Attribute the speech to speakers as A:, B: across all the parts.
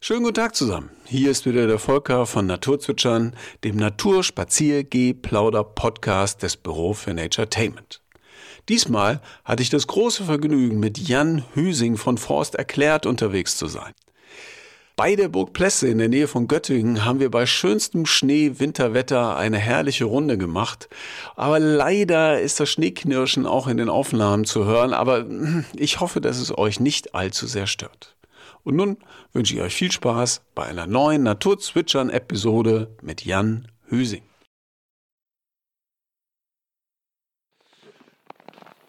A: Schönen guten Tag zusammen. Hier ist wieder der Volker von Naturzwitschern, dem Naturspaziergeh-Plauder-Podcast des Büro für Naturetainment. Diesmal hatte ich das große Vergnügen, mit Jan Hüsing von Forst erklärt unterwegs zu sein. Bei der Burg Plesse in der Nähe von Göttingen haben wir bei schönstem Schnee Winterwetter eine herrliche Runde gemacht. Aber leider ist das Schneeknirschen auch in den Aufnahmen zu hören, aber ich hoffe, dass es euch nicht allzu sehr stört. Und nun wünsche ich euch viel Spaß bei einer neuen Naturzwitschern-Episode mit Jan Hüsing.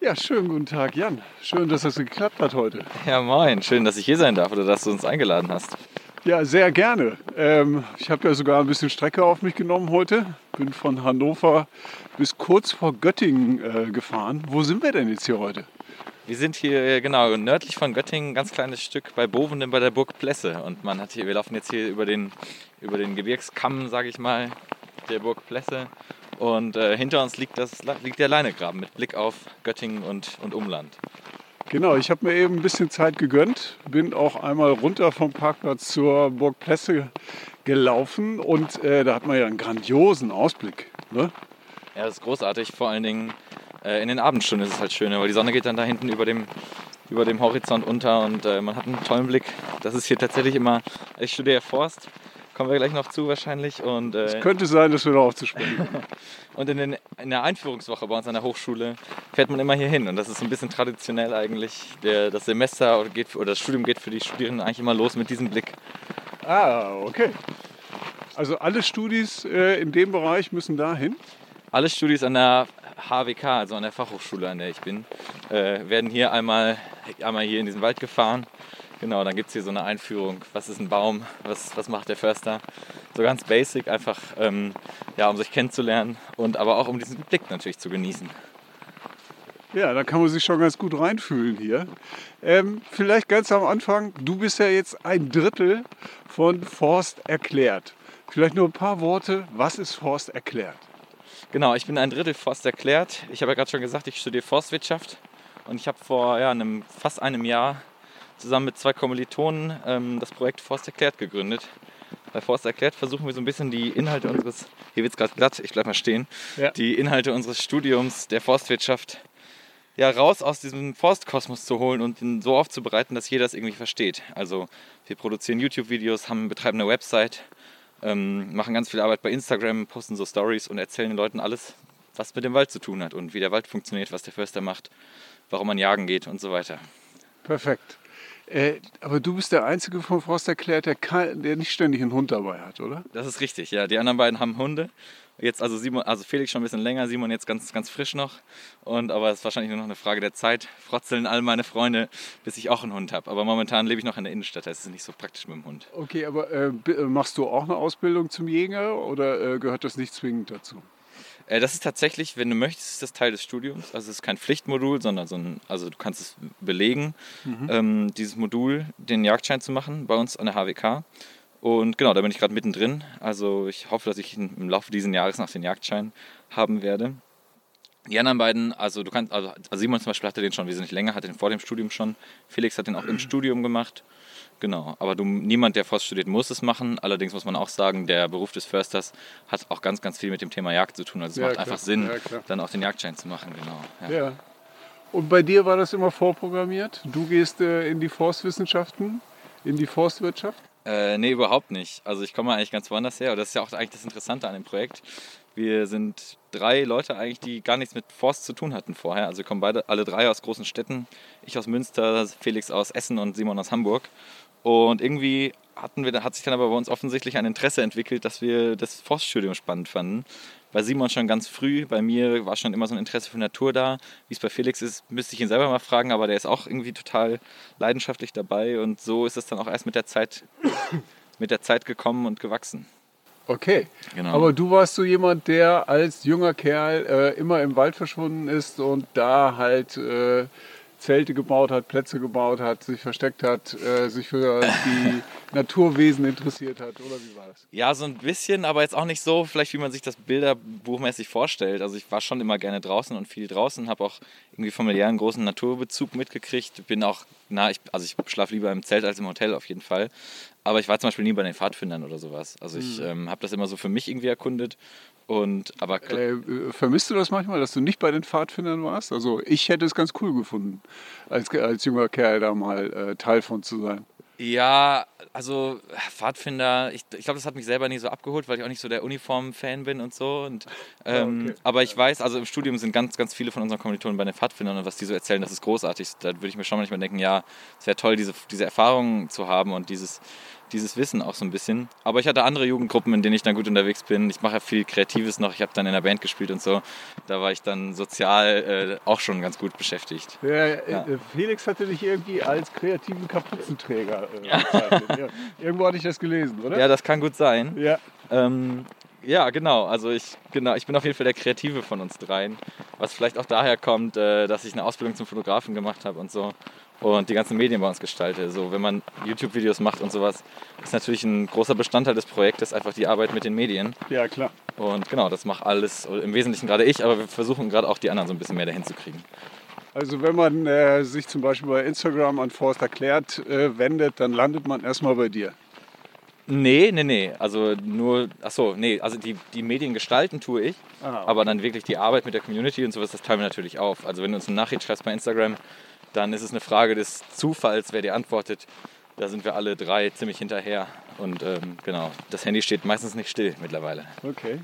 A: Ja, schönen guten Tag, Jan. Schön, dass das geklappt hat heute.
B: Ja, moin. Schön, dass ich hier sein darf oder dass du uns eingeladen hast.
A: Ja, sehr gerne. Ähm, ich habe ja sogar ein bisschen Strecke auf mich genommen heute. Bin von Hannover bis kurz vor Göttingen äh, gefahren. Wo sind wir denn jetzt hier heute?
B: Wir sind hier äh, genau nördlich von Göttingen, ein ganz kleines Stück bei Bovenen bei der Burg Plesse. Und man hat hier, wir laufen jetzt hier über den, über den Gebirgskamm, sage ich mal, der Burg Plesse. Und äh, hinter uns liegt, das, liegt der Leinegraben mit Blick auf Göttingen und, und Umland.
A: Genau, ich habe mir eben ein bisschen Zeit gegönnt, bin auch einmal runter vom Parkplatz zur Burg Plesse gelaufen und äh, da hat man ja einen grandiosen Ausblick. Ne?
B: Ja, das ist großartig, vor allen Dingen in den Abendstunden ist es halt schöner, weil die Sonne geht dann da hinten über dem, über dem Horizont unter und äh, man hat einen tollen Blick. Das ist hier tatsächlich immer, ich studiere Forst, kommen wir gleich noch zu wahrscheinlich. Und,
A: äh, es könnte sein, dass wir darauf zu sprechen
B: Und in, den, in, der Einführungswoche bei uns an der Hochschule fährt man immer hier hin und das ist ein bisschen traditionell eigentlich. Der, das Semester oder, geht, oder das Studium geht für die Studierenden eigentlich immer los mit diesem Blick.
A: Ah, okay. Also alle Studis äh, in dem Bereich müssen dahin?
B: Alle Studis an der HWK, also an der Fachhochschule, an der ich bin, äh, werden hier einmal, einmal hier in diesen Wald gefahren. Genau, dann gibt es hier so eine Einführung. Was ist ein Baum? Was, was macht der Förster? So ganz basic, einfach ähm, ja, um sich kennenzulernen und aber auch um diesen Blick natürlich zu genießen.
A: Ja, da kann man sich schon ganz gut reinfühlen hier. Ähm, vielleicht ganz am Anfang, du bist ja jetzt ein Drittel von Forst erklärt. Vielleicht nur ein paar Worte, was ist Forst erklärt?
B: Genau, ich bin ein Drittel Forst erklärt. Ich habe ja gerade schon gesagt, ich studiere Forstwirtschaft und ich habe vor ja, einem, fast einem Jahr zusammen mit zwei Kommilitonen ähm, das Projekt Forst erklärt gegründet. Bei Forst erklärt versuchen wir so ein bisschen die Inhalte unseres, hier wird es gerade glatt, ich bleibe mal stehen, ja. die Inhalte unseres Studiums der Forstwirtschaft ja, raus aus diesem Forstkosmos zu holen und ihn so aufzubereiten, dass jeder es irgendwie versteht. Also wir produzieren YouTube-Videos, haben betreiben eine Website ähm, machen ganz viel Arbeit bei Instagram, posten so Stories und erzählen den Leuten alles, was mit dem Wald zu tun hat und wie der Wald funktioniert, was der Förster macht, warum man jagen geht und so weiter.
A: Perfekt. Äh, aber du bist der Einzige von Frost erklärt, der, der nicht ständig einen Hund dabei hat, oder?
B: Das ist richtig, ja. Die anderen beiden haben Hunde Jetzt also Simon, also Felix schon ein bisschen länger, Simon jetzt ganz, ganz frisch noch. Und aber es ist wahrscheinlich nur noch eine Frage der Zeit. Frotzeln all meine Freunde, bis ich auch einen Hund habe. Aber momentan lebe ich noch in der Innenstadt, das ist nicht so praktisch mit dem Hund.
A: Okay, aber äh, äh, machst du auch eine Ausbildung zum Jäger oder äh, gehört das nicht zwingend dazu?
B: Äh, das ist tatsächlich, wenn du möchtest, ist das Teil des Studiums. Also es ist kein Pflichtmodul, sondern so ein, also du kannst es belegen, mhm. ähm, dieses Modul, den Jagdschein zu machen bei uns an der HWK. Und genau, da bin ich gerade mittendrin. Also ich hoffe, dass ich im Laufe dieses Jahres noch den Jagdschein haben werde. Die anderen beiden, also du kannst, also, also Simon zum Beispiel hatte den schon wesentlich länger, hatte den vor dem Studium schon. Felix hat den auch im Studium gemacht. Genau, aber du, niemand, der Forst studiert, muss es machen. Allerdings muss man auch sagen, der Beruf des Försters hat auch ganz, ganz viel mit dem Thema Jagd zu tun. Also es ja, macht klar. einfach Sinn, ja, dann auch den Jagdschein zu machen. Genau.
A: Ja. ja. Und bei dir war das immer vorprogrammiert? Du gehst äh, in die Forstwissenschaften, in die Forstwirtschaft?
B: Äh, nee, überhaupt nicht. Also ich komme eigentlich ganz woanders her. Und das ist ja auch eigentlich das Interessante an dem Projekt. Wir sind drei Leute eigentlich, die gar nichts mit Forst zu tun hatten vorher. Also wir kommen beide, alle drei aus großen Städten. Ich aus Münster, Felix aus Essen und Simon aus Hamburg. Und irgendwie hatten wir, hat sich dann aber bei uns offensichtlich ein Interesse entwickelt, dass wir das Forststudium spannend fanden bei Simon schon ganz früh, bei mir war schon immer so ein Interesse für Natur da. Wie es bei Felix ist, müsste ich ihn selber mal fragen, aber der ist auch irgendwie total leidenschaftlich dabei und so ist es dann auch erst mit der Zeit, mit der Zeit gekommen und gewachsen.
A: Okay, genau. aber du warst so jemand, der als junger Kerl äh, immer im Wald verschwunden ist und da halt äh, Zelte gebaut hat, Plätze gebaut hat, sich versteckt hat, äh, sich für die Naturwesen interessiert hat, oder wie war das?
B: Ja, so ein bisschen, aber jetzt auch nicht so, vielleicht wie man sich das bilderbuchmäßig vorstellt. Also ich war schon immer gerne draußen und viel draußen, habe auch irgendwie familiär einen großen Naturbezug mitgekriegt. Bin auch, na, ich, also ich schlafe lieber im Zelt als im Hotel auf jeden Fall. Aber ich war zum Beispiel nie bei den Pfadfindern oder sowas. Also ich ähm, habe das immer so für mich irgendwie erkundet. Und aber kl-
A: Äh, vermisst du das manchmal, dass du nicht bei den Pfadfindern warst? Also ich hätte es ganz cool gefunden, als, als junger Kerl da mal äh, Teil von zu sein.
B: Ja, also Pfadfinder, ich, ich glaube, das hat mich selber nie so abgeholt, weil ich auch nicht so der Uniform-Fan bin und so. Und, ähm,
A: okay.
B: Aber ich weiß, also im Studium sind ganz, ganz viele von unseren Kommilitonen bei den Pfadfindern und was die so erzählen, das ist großartig. Da würde ich mir schon manchmal denken, ja, es wäre toll, diese, diese Erfahrungen zu haben und dieses, dieses Wissen auch so ein bisschen. Aber ich hatte andere Jugendgruppen, in denen ich dann gut unterwegs bin. Ich mache ja viel Kreatives noch. Ich habe dann in der Band gespielt und so. Da war ich dann sozial äh, auch schon ganz gut beschäftigt.
A: Ja, äh,
B: Ja.
A: Felix hatte dich irgendwie als kreativen Kapuzenträger äh, ja. Irgendwo hatte ich das gelesen, oder?
B: Ja, das kann gut sein.
A: Ja.
B: Ähm, ja, genau. Also ich, genau, ich bin auf jeden Fall der Kreative von uns dreien. Was vielleicht auch daher kommt, äh, dass ich eine Ausbildung zum Fotografen gemacht habe und so. Und die ganzen Medien bei uns gestalte. So, wenn man YouTube-Videos macht und sowas, ist natürlich ein großer Bestandteil des Projektes einfach die Arbeit mit den Medien.
A: ja, klar.
B: Und genau, das macht alles, im Wesentlichen gerade ich, aber wir versuchen gerade auch die anderen so ein bisschen mehr dahin zu kriegen.
A: Also wenn man äh, sich zum Beispiel bei Instagram an Forst erklärt äh, wendet, dann landet man erstmal bei dir.
B: Nee, nee, nee. Also nur, achso, nee, also die, die Medien gestalten tue ich,
A: Ah,
B: aber dann wirklich die Arbeit mit der Community und sowas, das teilen wir natürlich auf. Also wenn du uns eine Nachricht schreibst bei Instagram, dann ist es eine Frage des Zufalls, wer dir antwortet. Da sind wir alle drei ziemlich hinterher. Und ähm, genau, das Handy steht meistens nicht still mittlerweile.
A: Okay.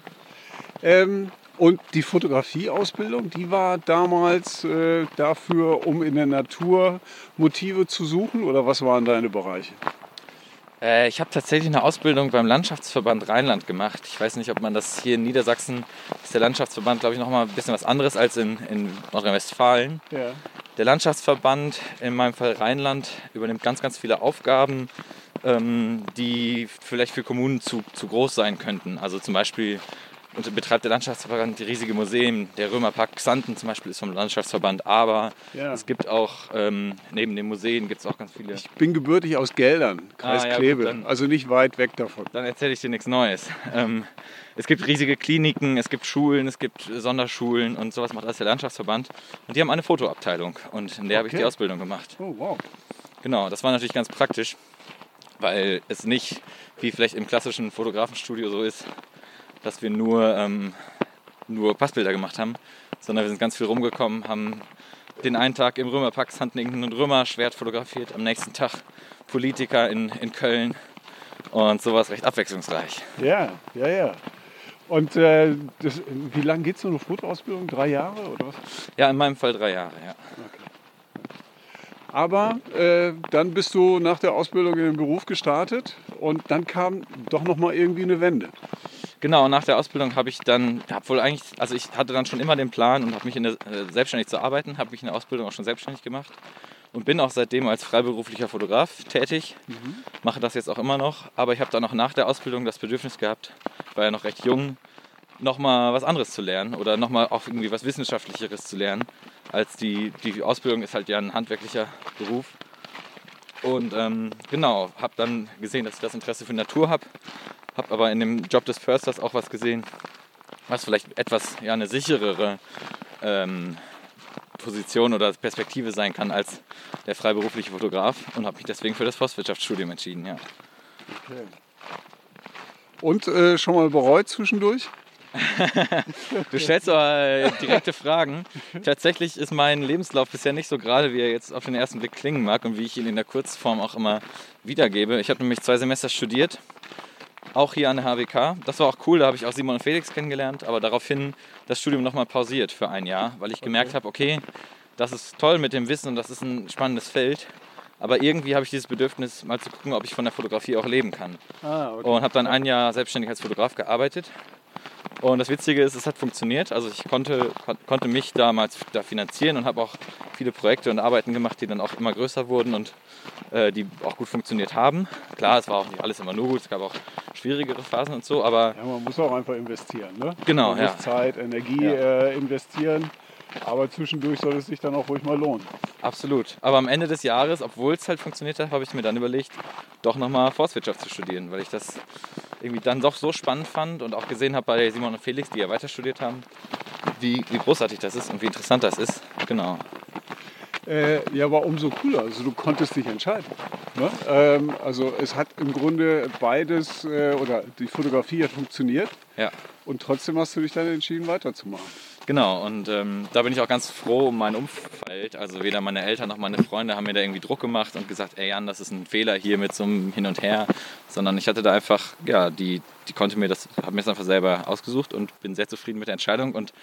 A: Ähm, und die Fotografieausbildung, die war damals äh, dafür, um in der Natur Motive zu suchen oder was waren deine Bereiche?
B: Äh, ich habe tatsächlich eine Ausbildung beim Landschaftsverband Rheinland gemacht. Ich weiß nicht, ob man das hier in Niedersachsen, ist der Landschaftsverband, glaube ich, noch mal ein bisschen was anderes als in, in Nordrhein-Westfalen.
A: Ja.
B: Der Landschaftsverband, in meinem Fall Rheinland, übernimmt ganz, ganz viele Aufgaben, ähm, die vielleicht für Kommunen zu, zu groß sein könnten. Also zum Beispiel und betreibt der Landschaftsverband die riesige Museen. Der Römerpark Xanten zum Beispiel ist vom Landschaftsverband, aber
A: Ja.
B: es gibt auch, ähm, neben den Museen gibt es auch ganz viele.
A: Ich bin gebürtig aus Geldern, Kreis
B: Ah, ja, gut,
A: Kleve,
B: dann-
A: also nicht weit weg davon.
B: Dann erzähle ich dir nichts Neues. Ähm, es gibt riesige Kliniken, es gibt Schulen, es gibt Sonderschulen und sowas macht alles der Landschaftsverband. Und die haben eine Fotoabteilung und in der habe ich
A: Okay.
B: die Ausbildung gemacht.
A: Oh, wow.
B: Genau, das war natürlich ganz praktisch, weil es nicht wie vielleicht im klassischen Fotografenstudio so ist, dass wir nur, ähm, nur Passbilder gemacht haben, sondern wir sind ganz viel rumgekommen, haben den einen Tag im Römerpark Handlinken und Römerschwert fotografiert, am nächsten Tag Politiker in, in Köln und sowas recht abwechslungsreich.
A: Ja, ja, ja. Und äh, das, wie lange geht so eine Fotoausbildung? Drei Jahre oder was?
B: Ja, in meinem Fall drei Jahre, ja.
A: Aber äh, dann bist du nach der Ausbildung in den Beruf gestartet und dann kam doch noch mal irgendwie eine Wende.
B: Genau, nach der Ausbildung habe ich dann, habe wohl eigentlich, also ich hatte dann schon immer den Plan und habe mich in der, äh, selbstständig zu arbeiten, habe mich in der Ausbildung auch schon selbstständig gemacht und bin auch seitdem als freiberuflicher Fotograf tätig. Mache das jetzt auch immer noch, aber ich habe dann auch nach der Ausbildung das Bedürfnis gehabt, war ja noch recht jung, nochmal was anderes zu lernen oder nochmal auch irgendwie was Wissenschaftlicheres zu lernen, als die, die Ausbildung ist halt ja ein handwerklicher Beruf. Und ähm, genau, habe dann gesehen, dass ich das Interesse für Natur habe, habe aber in dem Job des Försters auch was gesehen, was vielleicht etwas ja, eine sicherere ähm, Position oder Perspektive sein kann als der freiberufliche Fotograf und habe mich deswegen für das Forstwirtschaftsstudium entschieden. Ja.
A: Und äh, schon mal bereut zwischendurch?
B: Du stellst aber äh, direkte Fragen. Tatsächlich ist mein Lebenslauf bisher nicht so gerade, wie er jetzt auf den ersten Blick klingen mag und wie ich ihn in der Kurzform auch immer wiedergebe. Ich habe nämlich zwei Semester studiert, auch hier an der HWK. Das war auch cool, da habe ich auch Simon und Felix kennengelernt, aber daraufhin das Studium nochmal pausiert für ein Jahr, weil ich gemerkt habe, okay, das ist toll mit dem Wissen und das ist ein spannendes Feld. Aber irgendwie habe ich dieses Bedürfnis, mal zu gucken, ob ich von der Fotografie auch leben kann.
A: Ah, okay.
B: Und habe dann ein Jahr selbstständig als Fotograf gearbeitet. Und das Witzige ist, es hat funktioniert. Also ich konnte, kon- konnte mich damals da finanzieren und habe auch viele Projekte und Arbeiten gemacht, die dann auch immer größer wurden und äh, die auch gut funktioniert haben. Klar, es war auch nicht alles immer nur gut, es gab auch schwierigere Phasen und so, aber
A: Ja, man muss auch einfach investieren. Ne?
B: Genau,
A: man muss
B: ja.
A: Zeit, Energie
B: Ja.
A: äh, investieren. Aber zwischendurch soll es sich dann auch ruhig mal lohnen.
B: absolut. Aber am Ende des Jahres, obwohl es halt funktioniert hat, habe ich mir dann überlegt, doch nochmal Forstwirtschaft zu studieren, weil ich das irgendwie dann doch so spannend fand und auch gesehen habe bei Simon und Felix, die ja weiter studiert haben, wie, wie großartig das ist und wie interessant das ist. Genau.
A: Äh, ja, aber umso cooler. Also du konntest dich entscheiden. Ne? Ähm, also es hat im Grunde beides äh, oder die Fotografie hat funktioniert.
B: Ja.
A: Und trotzdem hast du dich dann entschieden, weiterzumachen.
B: Genau, und ähm, da bin ich auch ganz froh um mein Umfeld. Also weder meine Eltern noch meine Freunde haben mir da irgendwie Druck gemacht und gesagt, ey Jan, das ist ein Fehler hier mit so einem Hin und Her, sondern ich hatte da einfach, ja, die, die konnte mir das, habe mir das einfach selber ausgesucht und bin sehr zufrieden mit der Entscheidung. Und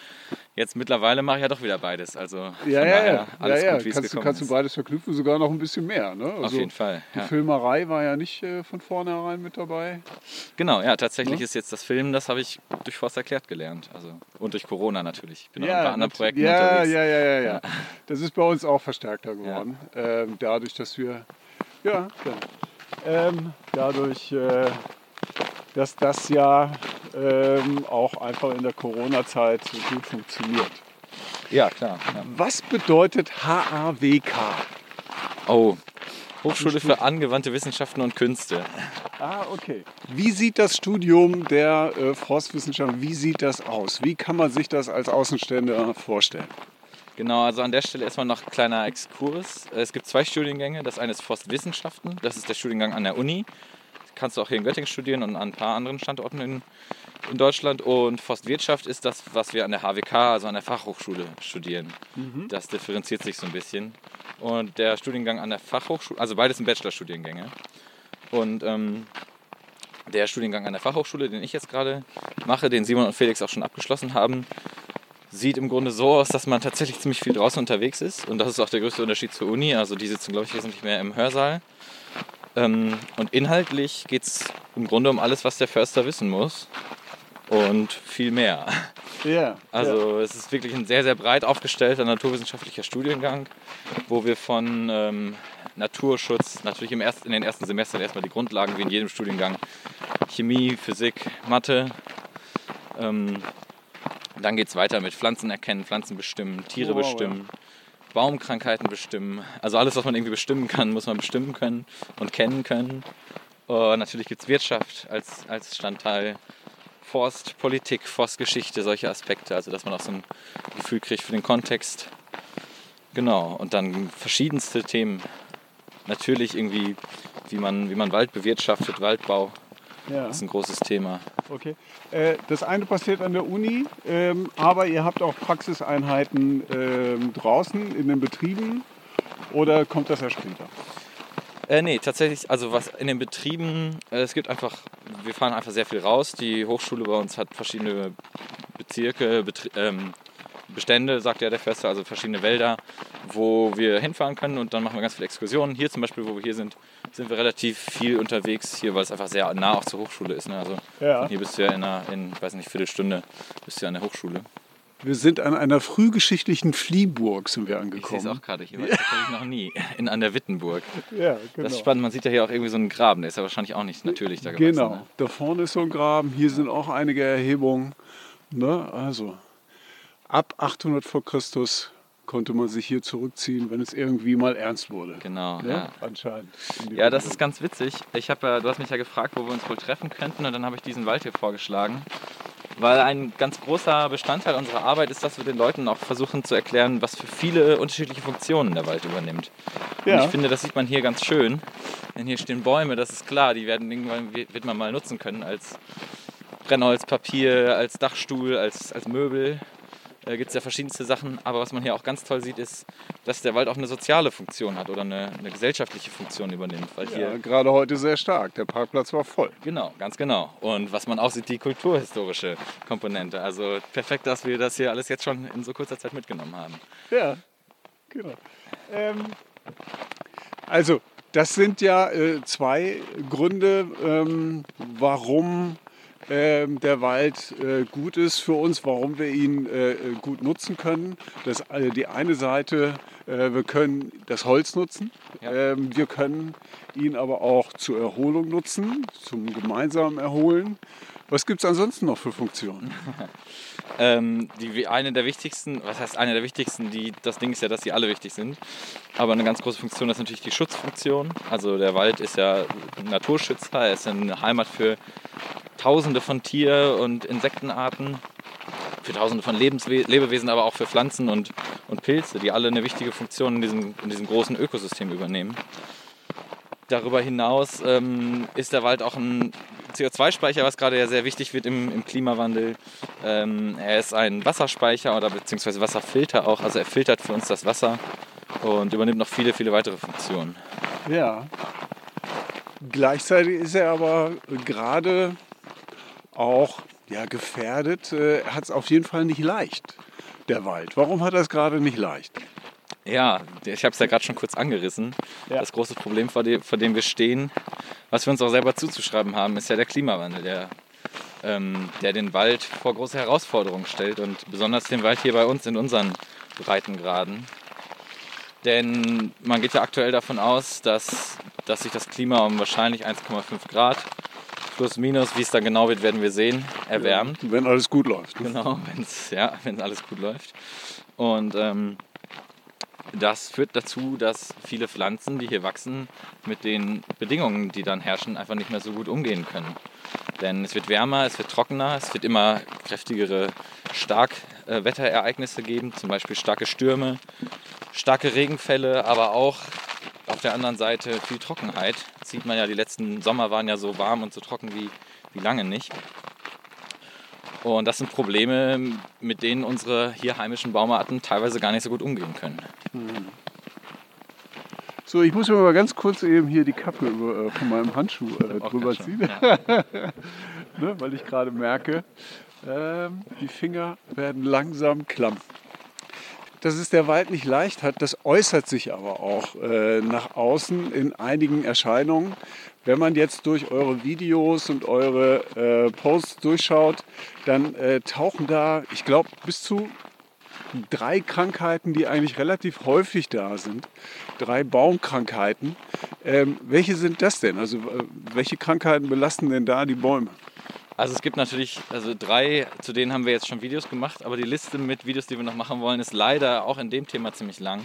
B: jetzt mittlerweile mache ich ja doch wieder beides. Also
A: ja, ja, ja.
B: alles
A: ja, ja.
B: gut, wie es
A: kannst, du, kannst du beides verknüpfen, sogar noch ein bisschen mehr. Ne? Also
B: Auf jeden Fall.
A: Die
B: Ja.
A: Filmerei war ja nicht äh, von vornherein mit dabei.
B: Genau, ja, tatsächlich
A: Ne?
B: ist jetzt das Filmen, das habe ich durch Forst erklärt gelernt. Also, und durch Corona natürlich. Ich bin auch
A: ja,
B: bei anderen Projekten
A: ja,
B: unterwegs.
A: ja, ja, ja, ja.
B: Ja.
A: Das ist bei uns auch verstärkter geworden. Ähm, dadurch, dass wir, ja, ja. Ähm, dadurch, äh, dass das ja ähm, auch einfach in der Corona-Zeit so gut funktioniert.
B: Ja, klar. Ja.
A: Was bedeutet HAWK?
B: Oh, Hochschule für angewandte Wissenschaften und Künste.
A: Ah, okay. Wie sieht das Studium der äh, Forstwissenschaften, wie sieht das aus? Wie kann man sich das als Außenstehender vorstellen?
B: Genau, also an der Stelle erstmal noch ein kleiner Exkurs. Es gibt zwei Studiengänge. Das eine ist Forstwissenschaften, das ist der Studiengang an der Uni. Kannst du auch hier in Göttingen studieren und an ein paar anderen Standorten in, in Deutschland. Und Forstwirtschaft ist das, was wir an der HWK, also an der Fachhochschule, studieren. Das differenziert sich so ein bisschen. Und der Studiengang an der Fachhochschule, also beides sind Bachelorstudiengänge. Und ähm, der Studiengang an der Fachhochschule, den ich jetzt gerade mache, den Simon und Felix auch schon abgeschlossen haben, sieht im Grunde so aus, dass man tatsächlich ziemlich viel draußen unterwegs ist. Und das ist auch der größte Unterschied zur Uni. Also die sitzen, glaube ich, wesentlich mehr im Hörsaal. Ähm, und inhaltlich geht es im Grunde um alles, was der Förster wissen muss. Und viel mehr.
A: Ja.
B: Also es ist wirklich ein sehr, sehr breit aufgestellter naturwissenschaftlicher Studiengang, wo wir von ähm, Naturschutz, natürlich im ersten, in den ersten Semestern erstmal die Grundlagen wie in jedem Studiengang, Chemie, Physik, Mathe. Ähm, dann geht es weiter mit Pflanzen erkennen, Pflanzen bestimmen, Tiere
A: Wow, ja.
B: Baumkrankheiten bestimmen. Also alles, was man irgendwie bestimmen kann, muss man bestimmen können und kennen können. Und natürlich gibt es Wirtschaft als, als Bestandteil. Forst, Politik, Forstgeschichte, solche Aspekte, also dass man auch so ein Gefühl kriegt für den Kontext. Genau, und dann verschiedenste Themen. Natürlich irgendwie, wie man, wie man Wald bewirtschaftet, Waldbau
A: ja.
B: ist ein großes Thema.
A: Okay. Äh, das eine passiert an der Uni, ähm, aber ihr habt auch Praxiseinheiten ähm, draußen in den Betrieben oder kommt das erst später?
B: Äh, nee, tatsächlich, also was in den Betrieben, äh, es gibt einfach, wir fahren einfach sehr viel raus. Die Hochschule bei uns hat verschiedene Bezirke, Betri ähm, Bestände, sagt ja der Förster, also verschiedene Wälder, wo wir hinfahren können und dann machen wir ganz viele Exkursionen. Hier zum Beispiel, wo wir hier sind, sind wir relativ viel unterwegs hier, weil es einfach sehr nah auch zur Hochschule ist. Ne? Also
A: Ja.
B: hier bist du ja in einer, in, weiß nicht, Viertelstunde bist du ja an der Hochschule.
A: Wir sind an einer frühgeschichtlichen Fliehburg sind wir
B: Ich sehe es
A: angekommen.
B: auch gerade hier, war ich tatsächlich noch nie, in, an der Wittenburg.
A: Ja, genau.
B: Das ist spannend, man sieht ja hier auch irgendwie so einen Graben, der ist ja wahrscheinlich auch nicht natürlich da gewachsen.
A: Genau,
B: Ne?
A: da vorne ist so ein Graben, hier sind auch einige Erhebungen. Ne? Also ab 800 vor Christus konnte man sich hier zurückziehen, wenn es irgendwie mal ernst wurde.
B: Genau,
A: Ne?
B: ja.
A: Anscheinend.
B: Ja, das ist ganz witzig. Ich habe ja, du hast mich ja gefragt, wo wir uns wohl treffen könnten und dann habe ich diesen Wald hier vorgeschlagen. Weil ein ganz großer Bestandteil unserer Arbeit ist, dass wir den Leuten auch versuchen zu erklären, was für viele unterschiedliche Funktionen der Wald übernimmt. Und
A: Ja.
B: ich finde, das sieht man hier ganz schön. Denn hier stehen Bäume, das ist klar, die werden irgendwann wird man mal nutzen können als Brennholz, Papier, als Dachstuhl, als, als Möbel. Da gibt es ja verschiedenste Sachen. Aber was man hier auch ganz toll sieht, ist, dass der Wald auch eine soziale Funktion hat oder eine, eine gesellschaftliche Funktion übernimmt. Weil hier
A: Ja, gerade heute sehr stark. Der Parkplatz war voll.
B: Genau, ganz genau. Und was man auch sieht, die kulturhistorische Komponente. Also perfekt, dass wir das hier alles jetzt schon in so kurzer Zeit mitgenommen haben.
A: Ja, genau. Ähm, also, das sind ja äh, zwei Gründe, ähm, warum ähm, der Wald äh, gut ist für uns, warum wir ihn äh, äh, gut nutzen können. Das, äh, die eine Seite, äh, wir können das Holz nutzen,
B: Ja.
A: ähm, wir können ihn aber auch zur Erholung nutzen, zum gemeinsamen Erholen. Was gibt es ansonsten noch für Funktionen?
B: Ähm, die, eine der wichtigsten, was heißt eine der wichtigsten, die, das Ding ist ja, dass sie alle wichtig sind. Aber eine ganz große Funktion ist natürlich die Schutzfunktion. Also der Wald ist ja ein Naturschützer, er ist eine Heimat für tausende von Tier- und Insektenarten, für tausende von Lebenswe Lebewesen, aber auch für Pflanzen und, und Pilze, die alle eine wichtige Funktion in diesem, in diesem großen Ökosystem übernehmen. Darüber hinaus ähm, ist der Wald auch ein CO2-Speicher, was gerade ja sehr wichtig wird im, im Klimawandel. Ähm, er ist ein Wasserspeicher oder beziehungsweise Wasserfilter auch, also er filtert für uns das Wasser und übernimmt noch viele, viele weitere Funktionen.
A: Ja. Gleichzeitig ist er aber gerade auch ja, gefährdet. Äh, er hat es auf jeden Fall nicht leicht, der Wald. Warum hat er es gerade nicht leicht?
B: Ja, ich habe es ja gerade schon kurz angerissen. Ja. Das große Problem, vor dem, vor dem wir stehen, was wir uns auch selber zuzuschreiben haben, ist ja der Klimawandel, der, ähm, der den Wald vor große Herausforderungen stellt und besonders den Wald hier bei uns in unseren Breitengraden. Denn man geht ja aktuell davon aus, dass, dass sich das Klima um wahrscheinlich 1,5 Grad plus minus, wie es dann genau wird, werden wir sehen, erwärmt.
A: Ja, wenn alles gut läuft.
B: Genau, wenn's, ja, wenn alles gut läuft. Und ähm, das führt dazu, dass viele Pflanzen, die hier wachsen, mit den Bedingungen, die dann herrschen, einfach nicht mehr so gut umgehen können. Denn es wird wärmer, es wird trockener, es wird immer kräftigere Starkwetterereignisse geben, zum Beispiel starke Stürme, starke Regenfälle, aber auch auf der anderen Seite viel Trockenheit. Das sieht man ja, die letzten Sommer waren ja so warm und so trocken wie, wie lange nicht. Und das sind Probleme, mit denen unsere hier heimischen Baumarten teilweise gar nicht so gut umgehen können. Hm.
A: So, ich muss mir mal ganz kurz eben hier die Kappe über, äh, von meinem Handschuh äh, drüber ziehen, ja. ne, weil ich gerade merke, äh, die Finger werden langsam klamm. Dass es der Wald nicht leicht hat, das äußert sich aber auch äh, nach außen in einigen Erscheinungen. Wenn man jetzt durch eure Videos und eure äh, Posts durchschaut, dann äh, tauchen da, ich glaube, bis zu drei Krankheiten, die eigentlich relativ häufig da sind. Drei Baumkrankheiten. Ähm, welche sind das denn? Also welche Krankheiten belasten denn da die Bäume?
B: Also es gibt natürlich, also drei, zu denen haben wir jetzt schon Videos gemacht, aber die Liste mit Videos, die wir noch machen wollen, ist leider auch in dem Thema ziemlich lang.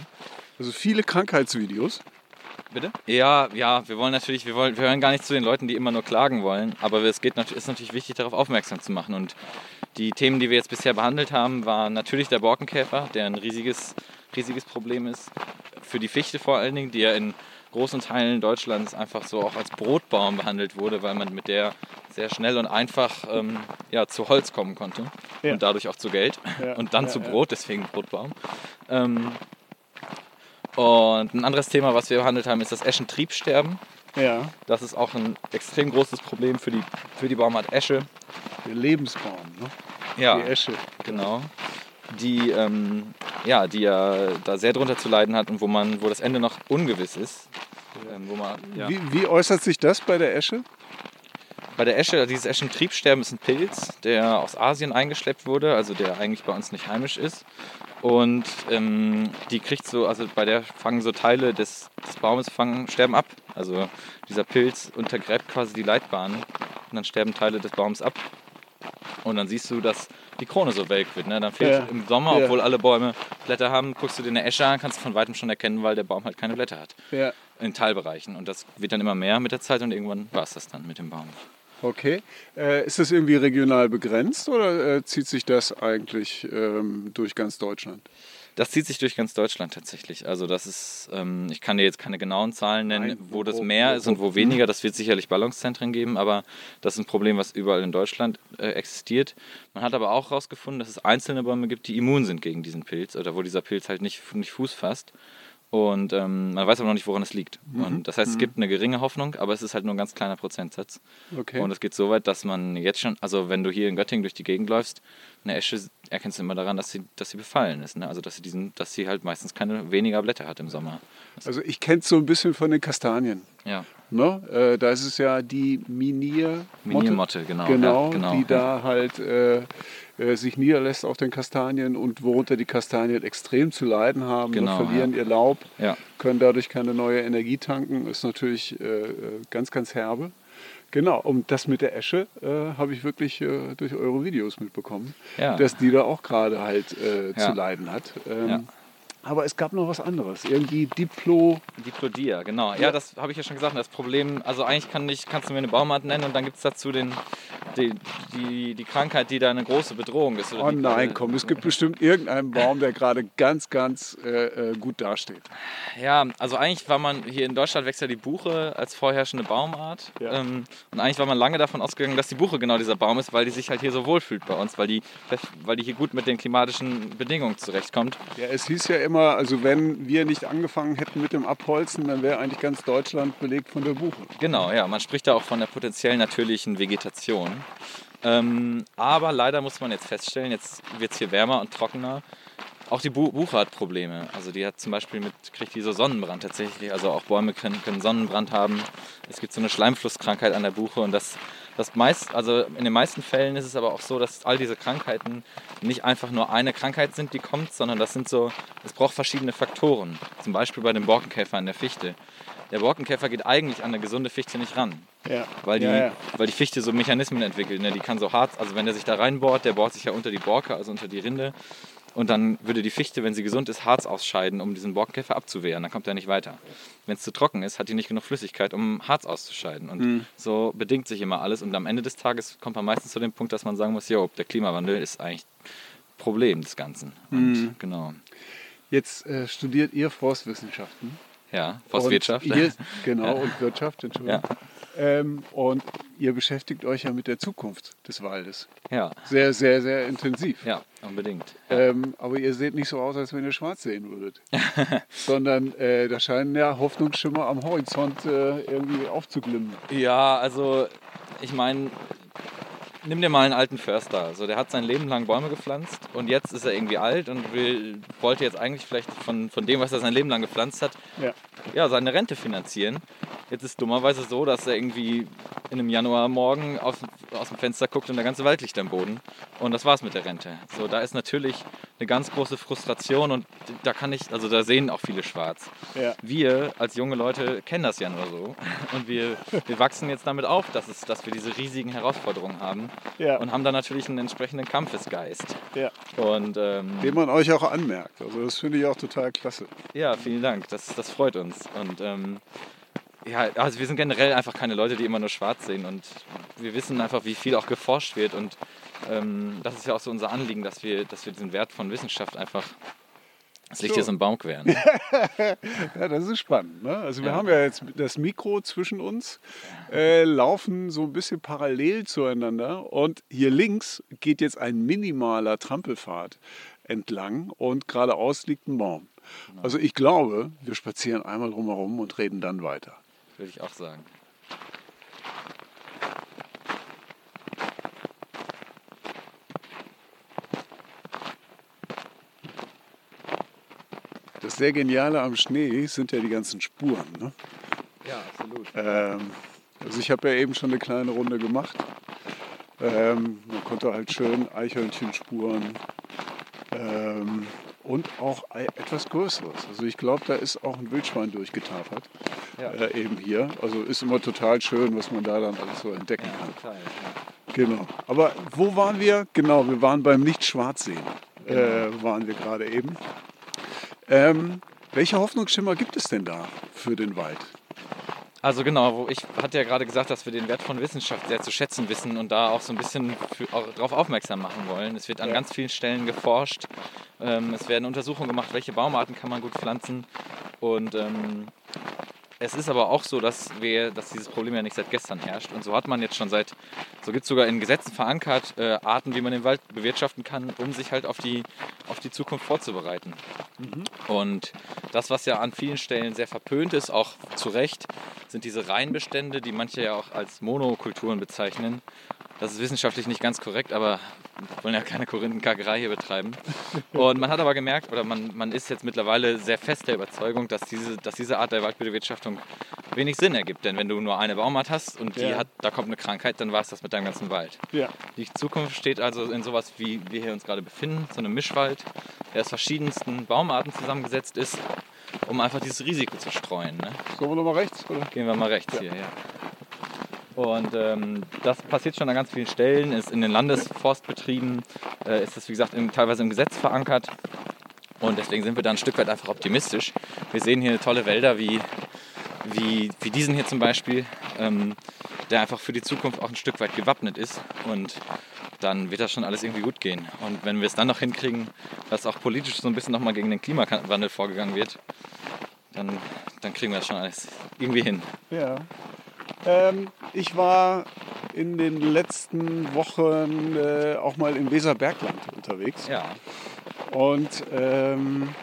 A: Also viele Krankheitsvideos.
B: Bitte? Ja, ja, wir wollen natürlich, wir, wollen, wir hören gar nicht zu den Leuten, die immer nur klagen wollen, aber es geht, ist natürlich wichtig, darauf aufmerksam zu machen. Und die Themen, die wir jetzt bisher behandelt haben, waren natürlich der Borkenkäfer, der ein riesiges, riesiges Problem ist. Für die Fichte vor allen Dingen, die ja in großen Teilen Deutschlands einfach so auch als Brotbaum behandelt wurde, weil man mit der sehr schnell und einfach ähm, ja, zu Holz kommen konnte ja. und dadurch auch zu Geld ja. und dann ja, zu Brot, deswegen Brotbaum. Ähm, und ein anderes Thema, was wir behandelt haben, ist das Eschentriebsterben. Ja. Das ist auch ein extrem großes Problem für die, für die Baumart Esche.
A: Der Lebensbaum, ne?
B: Ja. Die Esche. Genau. Die, ähm, ja, die ja da sehr drunter zu leiden hat und wo man, wo das Ende noch ungewiss ist.
A: Ähm, wo man, ja. wie, wie äußert sich das bei der Esche?
B: Bei der Esche, dieses Eschentriebsterben ist ein Pilz, der aus Asien eingeschleppt wurde, also der eigentlich bei uns nicht heimisch ist und ähm, die kriegt so, also bei der fangen so Teile des, des Baumes fangen, sterben ab. Also dieser Pilz untergräbt quasi die Leitbahn und dann sterben Teile des Baums ab. Und dann siehst du, dass die Krone so welk wird. Ne? Dann fehlt ja. im Sommer, obwohl ja. alle Bäume Blätter haben, guckst du dir eine Esche an, kannst du von weitem schon erkennen, weil der Baum halt keine Blätter hat. Ja. In Teilbereichen. Und das wird dann immer mehr mit der Zeit und irgendwann war es das dann mit dem Baum.
A: Okay. Äh, ist das irgendwie regional begrenzt oder äh, zieht sich das eigentlich ähm, durch ganz Deutschland?
B: Das zieht sich durch ganz Deutschland tatsächlich. Also das ist, ähm, ich kann dir jetzt keine genauen Zahlen nennen, Nein, wo, wo das mehr wo, ist und wo weniger. Das wird sicherlich Ballungszentren geben, aber das ist ein Problem, was überall in Deutschland äh, existiert. Man hat aber auch herausgefunden, dass es einzelne Bäume gibt, die immun sind gegen diesen Pilz oder wo dieser Pilz halt nicht, nicht Fuß fasst. Und ähm, man weiß aber noch nicht, woran es liegt. Mhm. Und das heißt, es mhm. gibt eine geringe Hoffnung, aber es ist halt nur ein ganz kleiner Prozentsatz. Okay. Und es geht so weit, dass man jetzt schon, also wenn du hier in Göttingen durch die Gegend läufst, eine Esche erkennst du immer daran, dass sie, dass sie befallen ist. Ne? Also dass sie diesen, dass sie halt meistens keine weniger Blätter hat im Sommer.
A: Also ich kenne es so ein bisschen von den Kastanien. Ja. Ne? Äh, da ist es ja die Minier.
B: Miniermotte, genau.
A: Genau, ja, genau die ja. da halt äh, sich niederlässt auf den Kastanien und worunter die Kastanien extrem zu leiden haben, genau, verlieren ja. ihr Laub, können dadurch keine neue Energie tanken, ist natürlich äh, äh, ganz, ganz herbe. Genau, und das mit der Esche äh, habe ich wirklich äh, durch eure Videos mitbekommen, ja. dass die da auch gerade halt äh, ja. zu leiden hat. Ähm, ja. Aber es gab noch was anderes, irgendwie Diplo...
B: Diplodia, genau. Ja, das habe ich ja schon gesagt. Das Problem, also eigentlich kann ich, kannst du mir eine Baumart nennen und dann gibt es dazu den, die, die, die Krankheit, die da eine große Bedrohung ist.
A: oh nein, komm, es gibt bestimmt irgendeinen Baum, der gerade ganz, ganz äh, äh, gut dasteht.
B: Ja, also eigentlich war man, hier in Deutschland wächst ja die Buche als vorherrschende Baumart. Ja. Ähm, und eigentlich war man lange davon ausgegangen, dass die Buche genau dieser Baum ist, weil die sich halt hier so wohlfühlt bei uns, weil die, weil die hier gut mit den klimatischen Bedingungen zurechtkommt.
A: Ja, es hieß ja immer, also wenn wir nicht angefangen hätten mit dem Abholzen, dann wäre eigentlich ganz Deutschland belegt von der Buche.
B: Genau, ja, man spricht da auch von der potenziell natürlichen Vegetation. Ähm, aber leider muss man jetzt feststellen, jetzt wird es hier wärmer und trockener. Auch die Buche hat Probleme. Also die hat zum Beispiel mit, kriegt die so Sonnenbrand tatsächlich. Also auch Bäume können, können Sonnenbrand haben. Es gibt so eine Schleimflusskrankheit an der Buche und das, das meist, also in den meisten Fällen ist es aber auch so, dass all diese Krankheiten nicht einfach nur eine Krankheit sind, die kommt, sondern das sind so, es braucht verschiedene Faktoren. Zum Beispiel bei dem Borkenkäfer an der Fichte der Borkenkäfer geht eigentlich an eine gesunde Fichte nicht ran. Ja. Weil, die, ja, ja. weil die Fichte so Mechanismen entwickelt. Ne? Die kann so hart, also wenn der sich da reinbohrt, der bohrt sich ja unter die Borke, also unter die Rinde. Und dann würde die Fichte, wenn sie gesund ist, Harz ausscheiden, um diesen Borkenkäfer abzuwehren. Dann kommt er nicht weiter. Wenn es zu trocken ist, hat die nicht genug Flüssigkeit, um Harz auszuscheiden. Und mhm. so bedingt sich immer alles. Und am Ende des Tages kommt man meistens zu dem Punkt, dass man sagen muss, jo, der Klimawandel ist eigentlich Problem des Ganzen. Und mhm. genau.
A: Jetzt äh, studiert ihr Forstwissenschaften.
B: Ja, Forstwirtschaft.
A: Ihr, genau, ja. und Wirtschaft, Entschuldigung. Ja. Ähm, und ihr beschäftigt euch ja mit der Zukunft des Waldes. Ja. Sehr, sehr, sehr intensiv.
B: Ja, unbedingt.
A: Ja. Ähm, aber ihr seht nicht so aus, als wenn ihr schwarz sehen würdet. Sondern äh, da scheinen ja Hoffnungsschimmer am Horizont äh, irgendwie aufzuglimmen.
B: Ja, also ich meine, nimm dir mal einen alten Förster. Also der hat sein Leben lang Bäume gepflanzt und jetzt ist er irgendwie alt und will, wollte jetzt eigentlich vielleicht von, von dem, was er sein Leben lang gepflanzt hat, ja. ja seine Rente finanzieren. Jetzt ist dummerweise so, dass er irgendwie in einem Januarmorgen aus, aus dem Fenster guckt und der ganze Wald liegt am Boden. Und das war's mit der Rente. So, da ist natürlich eine ganz große Frustration und da kann ich, also da sehen auch viele schwarz. Ja. Wir als junge Leute kennen das ja nur so. Und wir, wir wachsen jetzt damit auf, dass, es, dass wir diese riesigen Herausforderungen haben. Ja. Und haben da natürlich einen entsprechenden Kampfesgeist. Ja.
A: Und, ähm, Den man euch auch anmerkt. Also das finde ich auch total klasse.
B: Ja, vielen Dank. Das, das freut uns. Und ähm, ja, also wir sind generell einfach keine Leute, die immer nur schwarz sehen und wir wissen einfach, wie viel auch geforscht wird und ähm, das ist ja auch so unser Anliegen, dass wir, dass wir diesen Wert von Wissenschaft einfach das Licht so. ist im Baum queren.
A: ja, das ist spannend. Ne? Also wir ja. haben ja jetzt das Mikro zwischen uns, äh, laufen so ein bisschen parallel zueinander und hier links geht jetzt ein minimaler Trampelpfad entlang und geradeaus liegt ein Baum. Genau. Also ich glaube, wir spazieren einmal drumherum und reden dann weiter.
B: Würde ich auch sagen.
A: Das sehr Geniale am Schnee sind ja die ganzen Spuren. Ne?
B: Ja, absolut.
A: Ähm, also ich habe ja eben schon eine kleine Runde gemacht. Ähm, man konnte halt schön Eichhörnchenspuren ähm, und auch etwas Größeres. Also ich glaube, da ist auch ein Wildschwein durchgetapert. Ja. Äh, eben hier. Also ist immer total schön, was man da dann alles so entdecken ja, kann. Total, ja. Genau. Aber wo waren wir? Genau, wir waren beim Nicht-Schwarzsehen. Genau. Äh, waren wir gerade eben. Ähm, welche Hoffnungsschimmer gibt es denn da für den Wald?
B: Also genau, ich hatte ja gerade gesagt, dass wir den Wert von Wissenschaft sehr zu schätzen wissen und da auch so ein bisschen darauf aufmerksam machen wollen. Es wird an ja. ganz vielen Stellen geforscht. Ähm, es werden Untersuchungen gemacht, welche Baumarten kann man gut pflanzen. Und ähm, es ist aber auch so, dass, wir, dass dieses Problem ja nicht seit gestern herrscht. Und so hat man jetzt schon seit, so gibt es sogar in Gesetzen verankert, äh, Arten, wie man den Wald bewirtschaften kann, um sich halt auf die, auf die Zukunft vorzubereiten. Mhm. Und das, was ja an vielen Stellen sehr verpönt ist, auch zu Recht, sind diese Reihenbestände, die manche ja auch als Monokulturen bezeichnen. Das ist wissenschaftlich nicht ganz korrekt, aber wir wollen ja keine Korinthenkackerei hier betreiben. Und man hat aber gemerkt, oder man, man ist jetzt mittlerweile sehr fest der Überzeugung, dass diese, dass diese Art der Waldbewirtschaftung wenig Sinn ergibt. Denn wenn du nur eine Baumart hast und die ja. hat, da kommt eine Krankheit, dann war es das mit deinem ganzen Wald. Ja. Die Zukunft steht also in sowas, wie wir hier uns gerade befinden, so einem Mischwald, der aus verschiedensten Baumarten zusammengesetzt ist, um einfach dieses Risiko zu streuen. Ne?
A: Sollen wir nochmal rechts? Oder?
B: Gehen wir mal rechts ja. hier, ja. Und ähm, das passiert schon an ganz vielen Stellen. Ist in den Landesforstbetrieben äh, ist das, wie gesagt, im, teilweise im Gesetz verankert. Und deswegen sind wir da ein Stück weit einfach optimistisch. Wir sehen hier tolle Wälder wie, wie, wie diesen hier zum Beispiel. Ähm, der einfach für die Zukunft auch ein Stück weit gewappnet ist. Und dann wird das schon alles irgendwie gut gehen. Und wenn wir es dann noch hinkriegen, dass auch politisch so ein bisschen nochmal gegen den Klimawandel vorgegangen wird, dann, dann kriegen wir das schon alles irgendwie hin.
A: Ja. Ähm, ich war in den letzten Wochen äh, auch mal im Weserbergland unterwegs.
B: Ja.
A: Und ähm,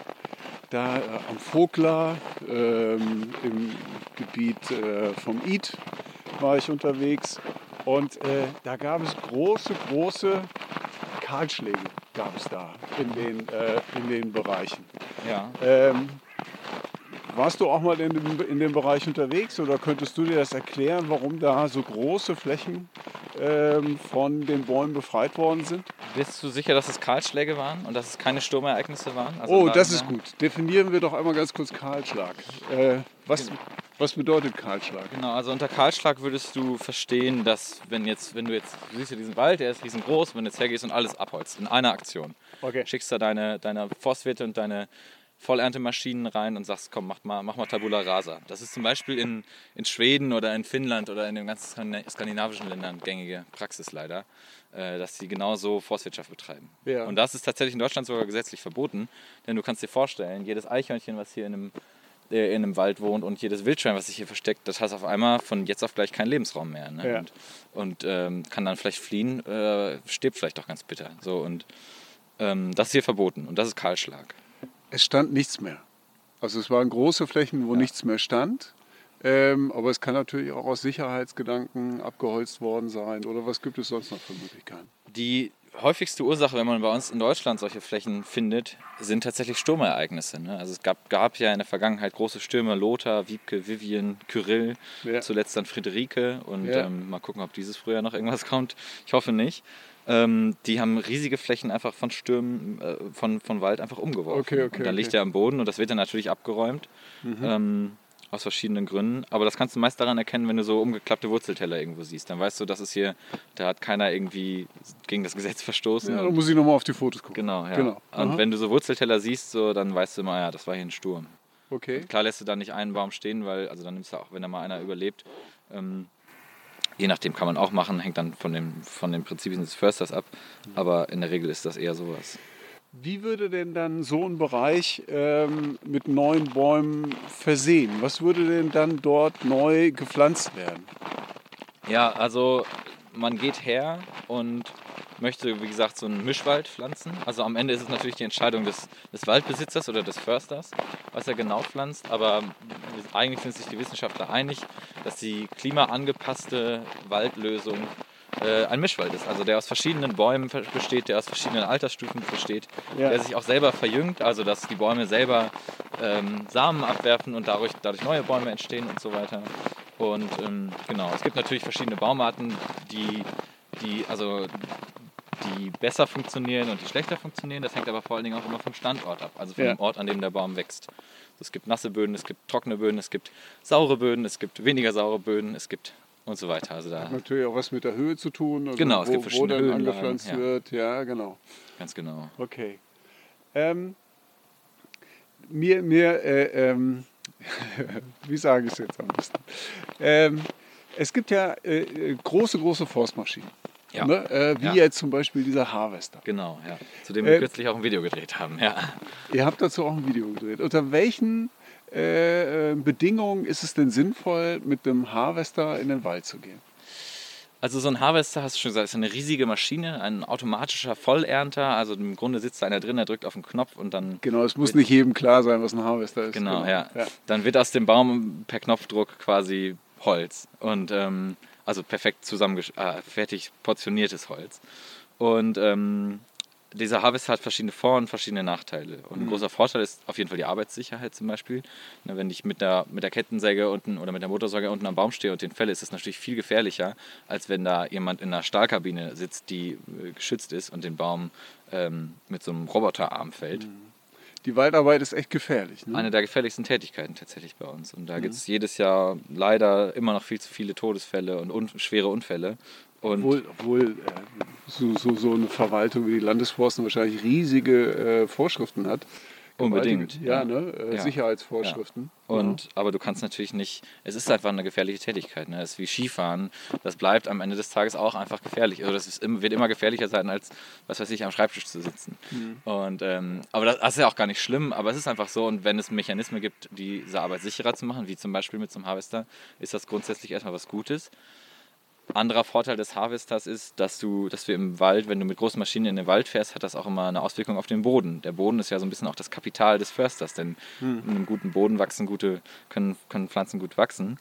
A: da äh, am Vogler, ähm, im Gebiet äh, vom Id war ich unterwegs. Und äh, da gab es große, große Kahlschläge gab es da in den, äh, in den Bereichen.
B: Ja.
A: Ähm, warst du auch mal in dem, in dem Bereich unterwegs oder könntest du dir das erklären, warum da so große Flächen ähm, von den Bäumen befreit worden sind?
B: Bist du sicher, dass es Kahlschläge waren und dass es keine Sturmereignisse waren? Also
A: oh,
B: da-
A: das ist gut. Definieren wir doch einmal ganz kurz Kahlschlag. Äh, was, was bedeutet Kahlschlag?
B: Genau, also unter Kahlschlag würdest du verstehen, dass wenn jetzt, wenn du jetzt, du siehst ja diesen Wald, der ist riesengroß, wenn du jetzt hergehst und alles abholzt in einer Aktion,
A: Okay.
B: schickst da deine, deine Forstwirte und deine Vollerntemaschinen rein und sagst, komm, mach mal, mach mal Tabula Rasa. Das ist zum Beispiel in, in Schweden oder in Finnland oder in den ganzen skandina- skandinavischen Ländern gängige Praxis leider, äh, dass sie genauso Forstwirtschaft betreiben.
A: Ja.
B: Und das ist tatsächlich in Deutschland sogar gesetzlich verboten, denn du kannst dir vorstellen, jedes Eichhörnchen, was hier in einem äh, in einem Wald wohnt und jedes Wildschwein, was sich hier versteckt, das hat auf einmal von jetzt auf gleich keinen Lebensraum mehr. Ne?
A: Ja.
B: Und, und ähm, kann dann vielleicht fliehen, äh, stirbt vielleicht auch ganz bitter. So, und ähm, das ist hier verboten und das ist Kahlschlag.
A: Es stand nichts mehr. Also es waren große Flächen, wo nichts mehr stand. Ähm, aber es kann natürlich auch aus Sicherheitsgedanken abgeholzt worden sein. Oder was gibt es sonst noch für Möglichkeiten?
B: Die häufigste Ursache, wenn man bei uns in Deutschland solche Flächen findet, sind tatsächlich Sturmereignisse. Ne? Also es gab, gab ja in der Vergangenheit große Stürme, Lothar, Wiebke, Vivian, Kyrill,
A: Ja.
B: zuletzt dann Friederike und
A: Ja.
B: ähm, mal gucken, ob dieses Frühjahr noch irgendwas kommt. Ich hoffe nicht. Ähm, die haben riesige Flächen einfach von Stürmen, äh, von, von Wald einfach umgeworfen.
A: Okay, okay,
B: und dann liegt
A: okay.
B: er am Boden und das wird dann natürlich abgeräumt. Ähm, aus verschiedenen Gründen. Aber das kannst du meist daran erkennen, wenn du so umgeklappte Wurzelteller irgendwo siehst. Dann weißt du, das ist hier, da hat keiner irgendwie gegen das Gesetz verstoßen.
A: Ja, da
B: Und-
A: muss ich nochmal auf die Fotos gucken.
B: genau, ja.
A: Genau.
B: Und
A: Aha.
B: wenn du so Wurzelteller siehst, so, dann weißt du immer, ja, das war hier ein Sturm.
A: Okay.
B: Klar lässt du da nicht einen Baum stehen, weil, also dann nimmst du auch, wenn da mal einer überlebt, ähm, je nachdem kann man auch machen, hängt dann von, dem, von den Prinzipien des Försters ab. Aber in der Regel ist das eher sowas.
A: Wie würde denn dann so ein Bereich ähm, mit neuen Bäumen versehen? Was würde denn dann dort neu gepflanzt werden?
B: Ja, also man geht her und möchte, wie gesagt, so einen Mischwald pflanzen. Also am Ende ist es natürlich die Entscheidung des, des Waldbesitzers oder des Försters, was er genau pflanzt. Aber eigentlich sind sich die Wissenschaftler einig, dass die klimaangepasste Waldlösung äh, ein Mischwald ist. Also der aus verschiedenen Bäumen besteht, der aus verschiedenen Altersstufen besteht,
A: Ja.
B: der sich auch selber verjüngt, also dass die Bäume selber ähm, Samen abwerfen und dadurch, dadurch neue Bäume entstehen und so weiter. Und ähm, genau, es gibt natürlich verschiedene Baumarten, die, die, also, die besser funktionieren und die schlechter funktionieren. Das hängt aber vor allen Dingen auch immer vom Standort ab, also von
A: Ja.
B: dem Ort, an dem der Baum wächst. Es gibt nasse Böden, es gibt trockene Böden, es gibt saure Böden, es gibt weniger saure Böden, es gibt und so weiter. Also da
A: Hat natürlich auch was mit der Höhe zu tun. Also
B: Genau, es
A: wo,
B: gibt
A: wo
B: verschiedene
A: dann
B: Höhenlagen,
A: angepflanzt
B: ja.
A: wird. Ja, genau.
B: ganz genau.
A: Okay. Ähm, mir, mir, äh, ähm, wie sage ich es jetzt am besten? Ähm, es gibt ja äh, äh, große, große Forstmaschinen.
B: Ja.
A: Ne? Äh, wie
B: Ja.
A: jetzt zum Beispiel dieser Harvester.
B: Genau, ja. Zu dem wir
A: Äh,
B: kürzlich auch ein Video gedreht haben, ja.
A: Ihr habt dazu auch ein Video gedreht. Unter welchen äh, äh, Bedingungen ist es denn sinnvoll, mit dem Harvester in den Wald zu gehen?
B: Also so ein Harvester, hast du schon gesagt, ist eine riesige Maschine, ein automatischer Vollernter. Also im Grunde sitzt da einer drin, der drückt auf den Knopf und dann
A: Genau, es muss nicht jedem klar sein, was ein Harvester ist.
B: Genau, ja.
A: ja.
B: Dann wird aus dem Baum per Knopfdruck quasi Holz. Und ähm, also perfekt zusammen äh, fertig portioniertes Holz. Und ähm, dieser Harvester hat verschiedene Vor- und verschiedene Nachteile. Und ein großer Vorteil ist auf jeden Fall die Arbeitssicherheit zum Beispiel. Na, wenn ich mit der, mit der Kettensäge unten oder mit der Motorsäge unten am Baum stehe und den fälle, ist es natürlich viel gefährlicher, als wenn da jemand in einer Stahlkabine sitzt, die äh, geschützt ist und den Baum ähm, mit so einem Roboterarm fällt
A: Die Waldarbeit ist echt gefährlich. Ne?
B: eine der gefährlichsten Tätigkeiten tatsächlich bei uns. Und da gibt es jedes Jahr leider immer noch viel zu viele Todesfälle und un schwere Unfälle. Und
A: Obwohl, obwohl äh, so, so, so eine Verwaltung wie die Landesforsten wahrscheinlich riesige äh, Vorschriften hat,
B: Unbedingt.
A: Ja, ja. Ne? Äh,
B: ja.
A: Sicherheitsvorschriften.
B: Ja. Und, Aber du kannst natürlich nicht, es ist einfach eine gefährliche Tätigkeit. Ne? Es ist wie Skifahren. Das bleibt am Ende des Tages auch einfach gefährlich. Also das ist, wird immer gefährlicher sein, als, was weiß ich, am Schreibtisch zu sitzen. Mhm. Und, ähm, aber das, das, ist ja auch gar nicht schlimm, aber es ist einfach so. Und wenn es Mechanismen gibt, diese Arbeit sicherer zu machen, wie zum Beispiel mit so einem Harvester, ist das grundsätzlich erstmal was Gutes. Anderer Vorteil des Harvesters ist, dass du, dass wir im Wald, wenn du mit großen Maschinen in den Wald fährst, hat das auch immer eine Auswirkung auf den Boden. Der Boden ist ja so ein bisschen auch das Kapital des Försters, denn hm. in einem guten Boden wachsen gute, können, können Pflanzen gut wachsen.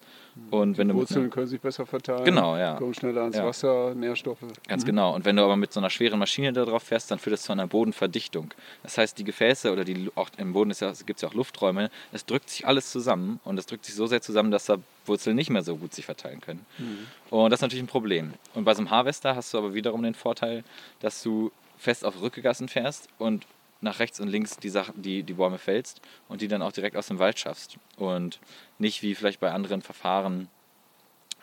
A: Und wenn die Wurzeln können sich besser verteilen,
B: genau, ja.
A: kommen schneller ans ja. Wasser, Nährstoffe.
B: Ganz mhm. genau. Und wenn du aber mit so einer schweren Maschine da drauf fährst, dann führt das zu einer Bodenverdichtung. Das heißt, die Gefäße oder die, auch im Boden ja, gibt es ja auch Lufträume, es drückt sich alles zusammen und es drückt sich so sehr zusammen, dass da Wurzeln nicht mehr so gut sich verteilen können. Mhm. Und das ist natürlich ein Problem. Und bei so einem Harvester hast du aber wiederum den Vorteil, dass du fest auf Rückegassen fährst und nach rechts und links die, Sachen, die, die Bäume fällst und die dann auch direkt aus dem Wald schaffst. Und nicht wie vielleicht bei anderen Verfahren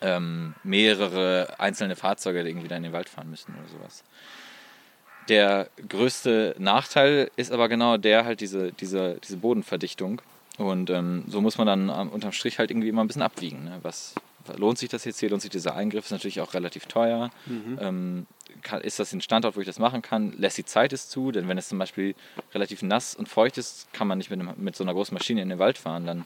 B: ähm, mehrere einzelne Fahrzeuge irgendwie da in den Wald fahren müssen oder sowas. Der größte Nachteil ist aber genau der halt diese, diese, diese Bodenverdichtung. Und ähm, so muss man dann unterm Strich halt irgendwie immer ein bisschen abwiegen. Ne? Was, lohnt sich das jetzt hier? Lohnt sich dieser Eingriff? Ist natürlich auch relativ teuer. Mhm. Ähm, kann, ist das ein Standort, wo ich das machen kann? Lässt die Zeit es zu? Denn wenn es zum Beispiel relativ nass und feucht ist, kann man nicht mit, einem, mit so einer großen Maschine in den Wald fahren. Dann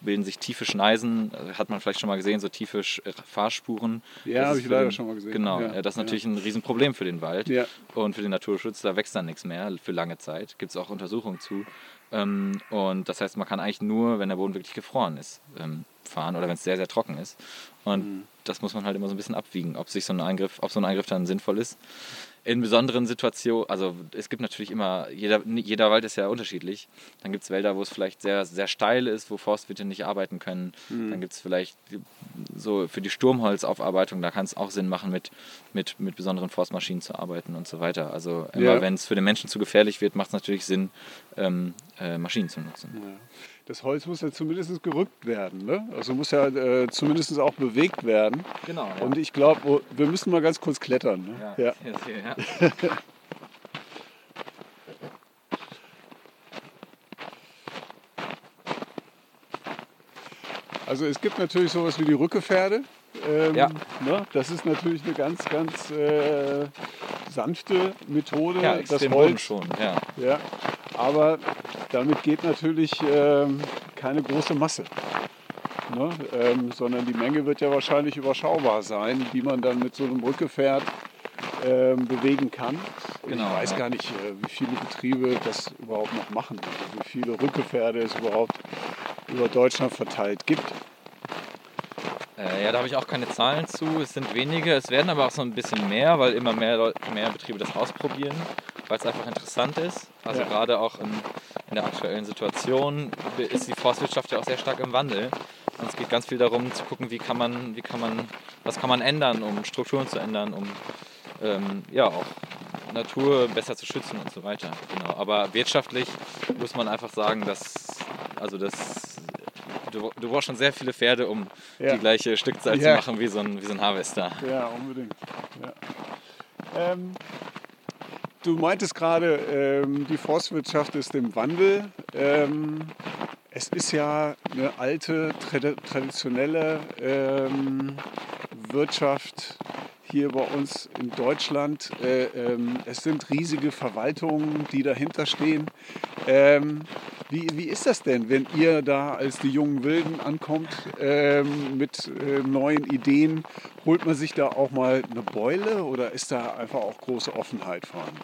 B: bilden sich tiefe Schneisen, äh, hat man vielleicht schon mal gesehen, so tiefe äh, Fahrspuren.
A: Ja, habe ich leider den, schon mal gesehen.
B: Genau,
A: ja,
B: das ist natürlich ja. ein Riesenproblem für den Wald
A: ja.
B: und für den Naturschutz. Da wächst dann nichts mehr für lange Zeit. Gibt es auch Untersuchungen zu. Ähm, und das heißt, man kann eigentlich nur, wenn der Boden wirklich gefroren ist, ähm, fahren oder wenn es sehr, sehr trocken ist. Und mhm. das muss man halt immer so ein bisschen abwiegen, ob sich so ein Eingriff, ob so ein Eingriff dann sinnvoll ist in besonderen Situationen, also es gibt natürlich immer, jeder, jeder Wald ist ja unterschiedlich. Dann gibt es Wälder, wo es vielleicht sehr, sehr steil ist, wo Forstwirte nicht arbeiten können. Mhm. Dann gibt es vielleicht so für die Sturmholzaufarbeitung, da kann es auch Sinn machen, mit, mit, mit besonderen Forstmaschinen zu arbeiten und so weiter. Also immer ja. wenn es für den Menschen zu gefährlich wird, macht es natürlich Sinn, ähm, äh, Maschinen zu nutzen.
A: Ja das Holz muss ja zumindest gerückt werden. Ne? Also muss ja äh, zumindest auch bewegt werden.
B: Genau. Ja.
A: Und ich glaube, oh, wir müssen mal ganz kurz klettern. Ne?
B: Ja. ja. ja.
A: also es gibt natürlich sowas wie die Rückepferde.
B: Ähm, ja.
A: Ne? Das ist natürlich eine ganz, ganz äh, sanfte Methode.
B: Ja, das Holz schon. Ja.
A: ja. Aber damit geht natürlich ähm, keine große Masse. Ne? Ähm, sondern die Menge wird ja wahrscheinlich überschaubar sein, die man dann mit so einem Rückgefährt ähm, bewegen kann. Genau, ich weiß ja. gar nicht, äh, wie viele Betriebe das überhaupt noch machen, also wie viele Rückgefährte es überhaupt über Deutschland verteilt gibt.
B: Äh, ja, da habe ich auch keine Zahlen zu. Es sind wenige, es werden aber auch so ein bisschen mehr, weil immer mehr, mehr Betriebe das ausprobieren weil es einfach interessant ist. Also ja. gerade auch in, in, der aktuellen Situation ist die Forstwirtschaft ja auch sehr stark im Wandel. Und es geht ganz viel darum zu gucken, wie kann man, wie kann man, was kann man ändern, um Strukturen zu ändern, um ähm, ja auch Natur besser zu schützen und so weiter. Genau. Aber wirtschaftlich muss man einfach sagen, dass also das du, du brauchst schon sehr viele Pferde, um ja. die gleiche Stückzahl ja. zu machen wie so ein, wie so ein Harvester.
A: Ja, unbedingt. Ja. Ähm, Du meintest gerade, ähm, die Forstwirtschaft ist im Wandel. Ähm, es ist ja eine alte, traditionelle ähm, Wirtschaft hier bei uns in Deutschland. Äh, ähm, es sind riesige Verwaltungen, die dahinter stehen. Wie, wie ist das denn, wenn ihr da als die jungen Wilden ankommt ähm, mit äh, neuen Ideen? Holt man sich da auch mal eine Beule oder ist da einfach auch große Offenheit vorhanden?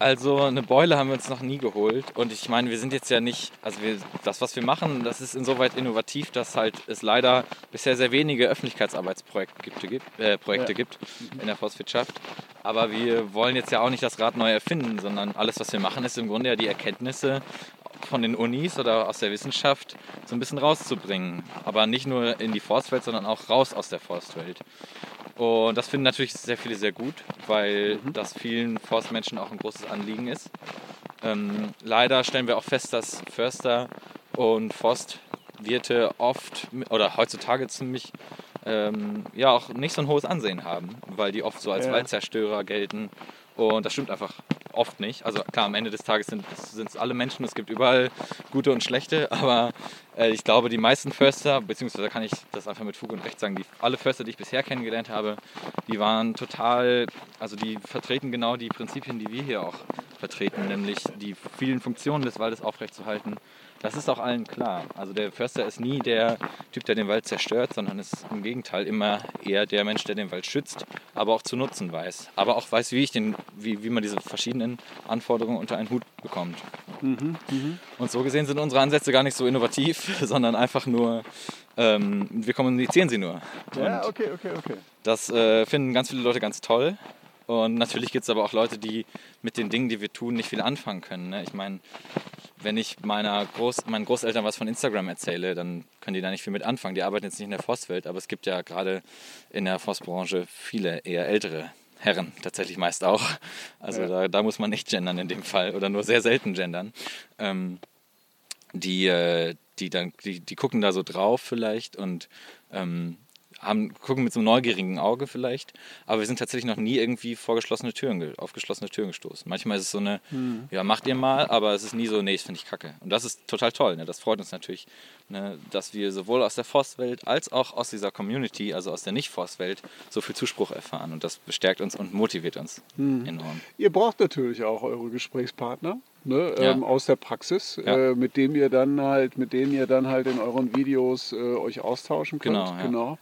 B: Also eine Beule haben wir uns noch nie geholt und ich meine, wir sind jetzt ja nicht, also wir, das, was wir machen, das ist insoweit innovativ, dass halt es leider bisher sehr wenige Öffentlichkeitsarbeitsprojekte gibt, äh, Projekte ja. gibt in der Forstwirtschaft. Aber wir wollen jetzt ja auch nicht das Rad neu erfinden, sondern alles, was wir machen, ist im Grunde ja die Erkenntnisse von den Unis oder aus der Wissenschaft so ein bisschen rauszubringen. Aber nicht nur in die Forstwelt, sondern auch raus aus der Forstwelt. Und das finden natürlich sehr viele sehr gut, weil mhm. das vielen Forstmenschen auch ein großes Anliegen ist. Ähm, leider stellen wir auch fest, dass Förster und Forstwirte oft oder heutzutage ziemlich ähm, ja auch nicht so ein hohes Ansehen haben, weil die oft so als ja. Waldzerstörer gelten. Und das stimmt einfach oft nicht. Also klar, am Ende des Tages sind es alle Menschen, es gibt überall gute und schlechte, aber äh, ich glaube, die meisten Förster, beziehungsweise kann ich das einfach mit Fug und Recht sagen, die, alle Förster, die ich bisher kennengelernt habe, die waren total, also die vertreten genau die Prinzipien, die wir hier auch vertreten, nämlich die vielen Funktionen des Waldes aufrechtzuerhalten das ist auch allen klar. Also der Förster ist nie der Typ, der den Wald zerstört, sondern ist im Gegenteil immer eher der Mensch, der den Wald schützt, aber auch zu nutzen weiß. Aber auch weiß, wie, ich den, wie, wie man diese verschiedenen Anforderungen unter einen Hut bekommt. Mhm, mh. Und so gesehen sind unsere Ansätze gar nicht so innovativ, sondern einfach nur, ähm, wir kommunizieren sie nur.
A: Ja, okay, okay, okay.
B: Das äh, finden ganz viele Leute ganz toll. Und natürlich gibt es aber auch Leute, die mit den Dingen, die wir tun, nicht viel anfangen können. Ne? Ich meine, wenn ich meiner Groß, meinen Großeltern was von Instagram erzähle, dann können die da nicht viel mit anfangen. Die arbeiten jetzt nicht in der Forstwelt, aber es gibt ja gerade in der Forstbranche viele eher ältere Herren, tatsächlich meist auch. Also ja. da, da, muss man nicht gendern in dem Fall oder nur sehr selten gendern. Ähm, die, äh, die, dann, die, die gucken da so drauf vielleicht und ähm, haben, gucken mit so einem neugierigen Auge vielleicht, aber wir sind tatsächlich noch nie irgendwie vor geschlossene Türen, auf geschlossene Türen gestoßen. Manchmal ist es so eine, mhm. ja, macht ihr mal, aber es ist nie so, nee, das finde ich kacke. Und das ist total toll, ne? das freut uns natürlich, ne? dass wir sowohl aus der Forstwelt als auch aus dieser Community, also aus der Nicht-Forstwelt, so viel Zuspruch erfahren. Und das bestärkt uns und motiviert uns mhm. enorm.
A: Ihr braucht natürlich auch eure Gesprächspartner. Ne, ja. ähm, aus der Praxis, ja. äh, mit dem ihr dann halt, mit denen ihr dann halt in euren Videos äh, euch austauschen könnt.
B: Genau. Ja. genau.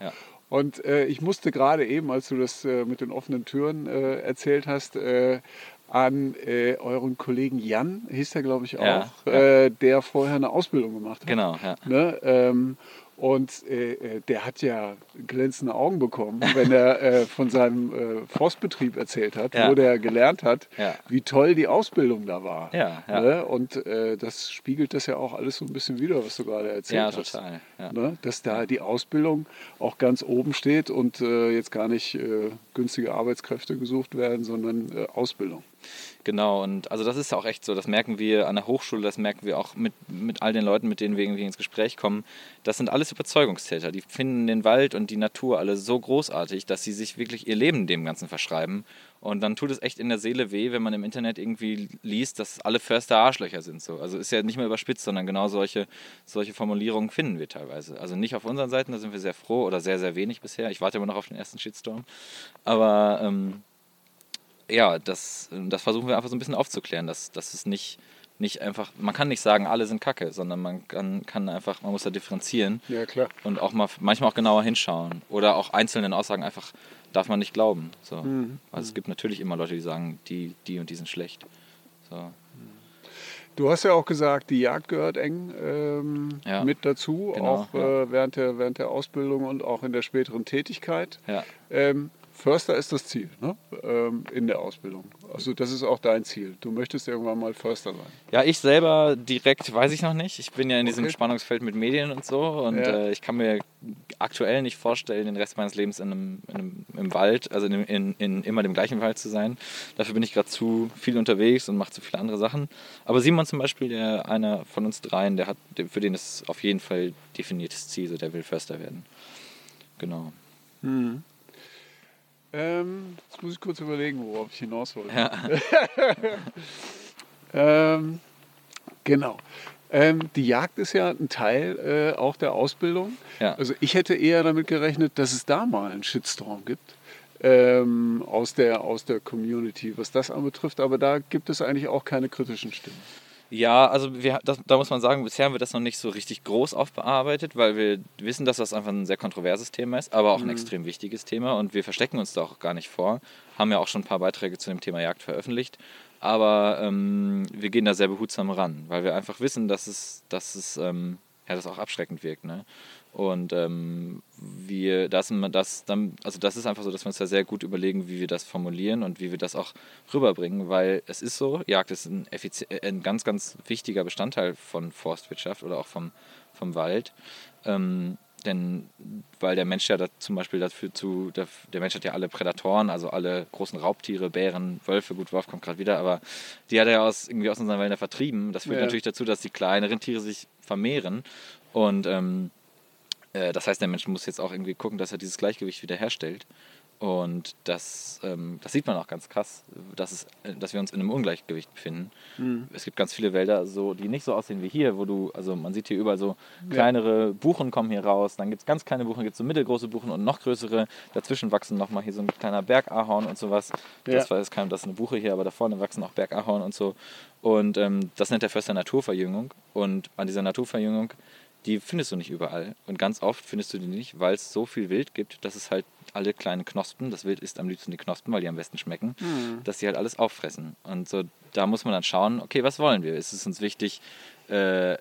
A: Und äh, ich musste gerade eben, als du das äh, mit den offenen Türen äh, erzählt hast, äh, an äh, euren Kollegen Jan, hieß der glaube ich auch, ja, ja. Äh, der vorher eine Ausbildung gemacht hat.
B: Genau, ja.
A: Ne? Ähm, und äh, äh, der hat ja glänzende Augen bekommen, wenn er äh, von seinem äh, Forstbetrieb erzählt hat, ja. wo der gelernt hat, ja. wie toll die Ausbildung da war.
B: Ja, ja. Ne?
A: Und äh, das spiegelt das ja auch alles so ein bisschen wieder, was du gerade erzählt hast.
B: Ja, total.
A: Ne? Dass da die Ausbildung auch ganz oben steht und äh, jetzt gar nicht günstige Arbeitskräfte gesucht werden, sondern Ausbildung.
B: Genau, und also das ist ja auch echt so, das merken wir an der Hochschule, das merken wir auch mit, mit all den Leuten, mit denen wir irgendwie ins Gespräch kommen. Das sind alles Überzeugungstäter, die finden den Wald und die Natur alle so großartig, dass sie sich wirklich ihr Leben dem Ganzen verschreiben. Und dann tut es echt in der Seele weh, wenn man im Internet irgendwie liest, dass alle Förster Arschlöcher sind. So. Also ist ja nicht mehr überspitzt, sondern genau solche, solche Formulierungen finden wir teilweise. Also nicht auf unseren Seiten, da sind wir sehr froh oder sehr, sehr wenig bisher. Ich warte immer noch auf den ersten Shitstorm. Aber ähm, ja, das, das versuchen wir einfach so ein bisschen aufzuklären, dass, dass es nicht, nicht einfach, man kann nicht sagen, alle sind kacke, sondern man kann, kann einfach, man muss da differenzieren.
A: Ja, klar.
B: Und auch mal, manchmal auch genauer hinschauen. Oder auch einzelnen Aussagen einfach darf man nicht glauben. So. Mhm. Also es gibt natürlich immer Leute, die sagen, die, die und die sind schlecht. So.
A: Du hast ja auch gesagt, die Jagd gehört eng ähm, ja, mit dazu, genau, auch ja. äh, während, der, während der Ausbildung und auch in der späteren Tätigkeit.
B: Ja.
A: Ähm, Förster ist das Ziel ne? Ähm, in der Ausbildung. Also das ist auch dein Ziel. Du möchtest irgendwann mal Förster sein.
B: Ja, ich selber direkt weiß ich noch nicht. Ich bin ja in diesem okay. Spannungsfeld mit Medien und so und ja. äh, ich kann mir aktuell nicht vorstellen, den Rest meines Lebens in einem, in einem im Wald, also in, in, in, immer dem gleichen Wald zu sein. Dafür bin ich gerade zu viel unterwegs und mache zu viele andere Sachen. Aber Simon zum Beispiel, der einer von uns dreien, der hat, für den ist auf jeden Fall definiertes Ziel, so der will Förster werden. Genau.
A: Hm. Ähm, jetzt muss ich kurz überlegen, worauf ich hinaus wollte.
B: Ja.
A: ähm, genau. Ähm, die Jagd ist ja ein Teil äh, auch der Ausbildung.
B: Ja.
A: Also ich hätte eher damit gerechnet, dass es da mal einen Shitstorm gibt. Ähm, aus, der, aus der Community, was das anbetrifft. Aber da gibt es eigentlich auch keine kritischen Stimmen.
B: Ja, also wir, das, da muss man sagen, bisher haben wir das noch nicht so richtig groß aufbearbeitet, weil wir wissen, dass das einfach ein sehr kontroverses Thema ist, aber auch ein mhm. extrem wichtiges Thema und wir verstecken uns da auch gar nicht vor. Haben ja auch schon ein paar Beiträge zu dem Thema Jagd veröffentlicht, aber ähm, wir gehen da sehr behutsam ran, weil wir einfach wissen, dass es, dass es ähm, ja, das auch abschreckend wirkt. Ne? Und ähm, wir, das, das, dann, also das ist einfach so, dass wir uns da sehr gut überlegen, wie wir das formulieren und wie wir das auch rüberbringen, weil es ist so, Jagd ist ein, ein ganz, ganz wichtiger Bestandteil von Forstwirtschaft oder auch vom, vom Wald. Ähm, denn weil der Mensch ja da zum Beispiel dafür zu, der, der, Mensch hat ja alle Prädatoren, also alle großen Raubtiere, Bären, Wölfe, gut, Wolf kommt gerade wieder, aber die hat er ja aus, irgendwie aus unseren Wäldern vertrieben. Das führt ja. natürlich dazu, dass die kleineren Tiere sich vermehren und ähm, äh, das heißt, der Mensch muss jetzt auch irgendwie gucken, dass er dieses Gleichgewicht wiederherstellt. Und das, ähm, das sieht man auch ganz krass, dass, es, dass wir uns in einem Ungleichgewicht befinden. Mhm. Es gibt ganz viele Wälder, so, die nicht so aussehen wie hier, wo du, also man sieht hier überall so kleinere ja. Buchen kommen hier raus, dann gibt es ganz kleine Buchen, gibt es so mittelgroße Buchen und noch größere. Dazwischen wachsen nochmal hier so ein kleiner Bergahorn und sowas. Ja. Das weiß keinem, das ist eine Buche hier, aber da vorne wachsen auch Bergahorn und so. Und ähm, das nennt der Förster Naturverjüngung. Und an dieser Naturverjüngung die findest du nicht überall. Und ganz oft findest du die nicht, weil es so viel Wild gibt, dass es halt alle kleinen Knospen, das Wild isst am liebsten die Knospen, weil die am besten schmecken, mhm. dass sie halt alles auffressen. Und so, da muss man dann schauen, okay, was wollen wir? Ist es uns wichtig, äh,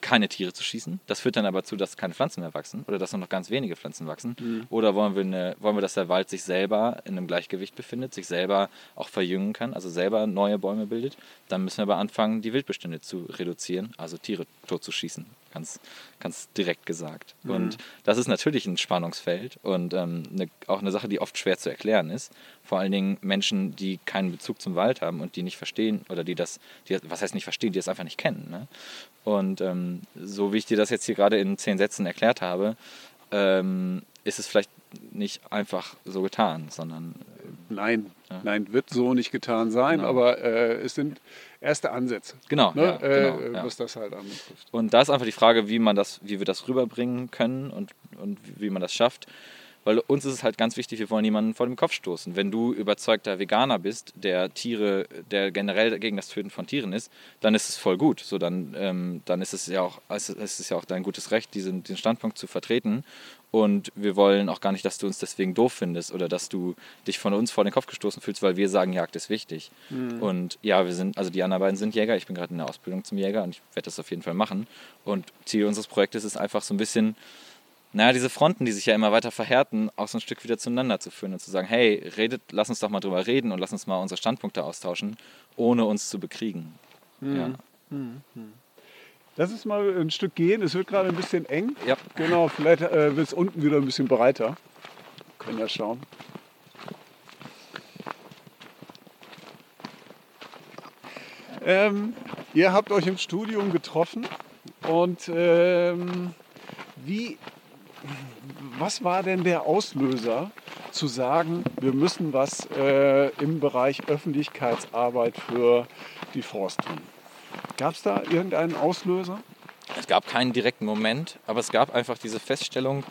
B: keine Tiere zu schießen? Das führt dann aber zu, dass keine Pflanzen mehr wachsen oder dass nur noch ganz wenige Pflanzen wachsen. Mhm. Oder wollen wir, eine, wollen wir, dass der Wald sich selber in einem Gleichgewicht befindet, sich selber auch verjüngen kann, also selber neue Bäume bildet? Dann müssen wir aber anfangen, die Wildbestände zu reduzieren, also Tiere totzuschießen ganz, ganz direkt gesagt. Mhm. Und das ist natürlich ein Spannungsfeld und ähm, eine, auch eine Sache, die oft schwer zu erklären ist. Vor allen Dingen Menschen, die keinen Bezug zum Wald haben und die nicht verstehen oder die das, die, was heißt nicht verstehen, die es einfach nicht kennen. Ne? Und ähm, so wie ich dir das jetzt hier gerade in zehn Sätzen erklärt habe, ähm, ist es vielleicht nicht einfach so getan, sondern.
A: Äh, nein, ja. nein, wird so nicht getan sein, genau. aber äh, es sind erste Ansätze.
B: Genau, ne? ja,
A: äh, genau ja. was das halt anbetrifft.
B: Und da ist einfach die Frage, wie man das, wie wir das rüberbringen können und, und wie man das schafft. Weil uns ist es halt ganz wichtig, wir wollen niemanden vor dem Kopf stoßen. Wenn du überzeugter Veganer bist, der Tiere, der generell gegen das Töten von Tieren ist, dann ist es voll gut. So dann, ähm, dann ist es ja auch, es ist ja auch dein gutes Recht, diesen, diesen Standpunkt zu vertreten. Und wir wollen auch gar nicht, dass du uns deswegen doof findest oder dass du dich von uns vor den Kopf gestoßen fühlst, weil wir sagen, Jagd ist wichtig. Mhm. Und ja, wir sind, also die anderen beiden sind Jäger. Ich bin gerade in der Ausbildung zum Jäger und ich werde das auf jeden Fall machen. Und Ziel unseres Projektes ist einfach so ein bisschen, naja, diese Fronten, die sich ja immer weiter verhärten, auch so ein Stück wieder zueinander zu führen und zu sagen, hey, redet, lass uns doch mal drüber reden und lass uns mal unsere Standpunkte austauschen, ohne uns zu bekriegen. Mhm. Ja. Mhm.
A: Lass uns mal ein Stück gehen. Es wird gerade ein bisschen eng.
B: Ja.
A: Genau, vielleicht äh, wird es unten wieder ein bisschen breiter. Können ja schauen. Ähm, ihr habt euch im Studium getroffen und ähm, wie, was war denn der Auslöser zu sagen, wir müssen was äh, im Bereich Öffentlichkeitsarbeit für die Forst tun? Gab es da irgendeinen Auslöser?
B: Es gab keinen direkten Moment, aber es gab einfach diese Feststellung,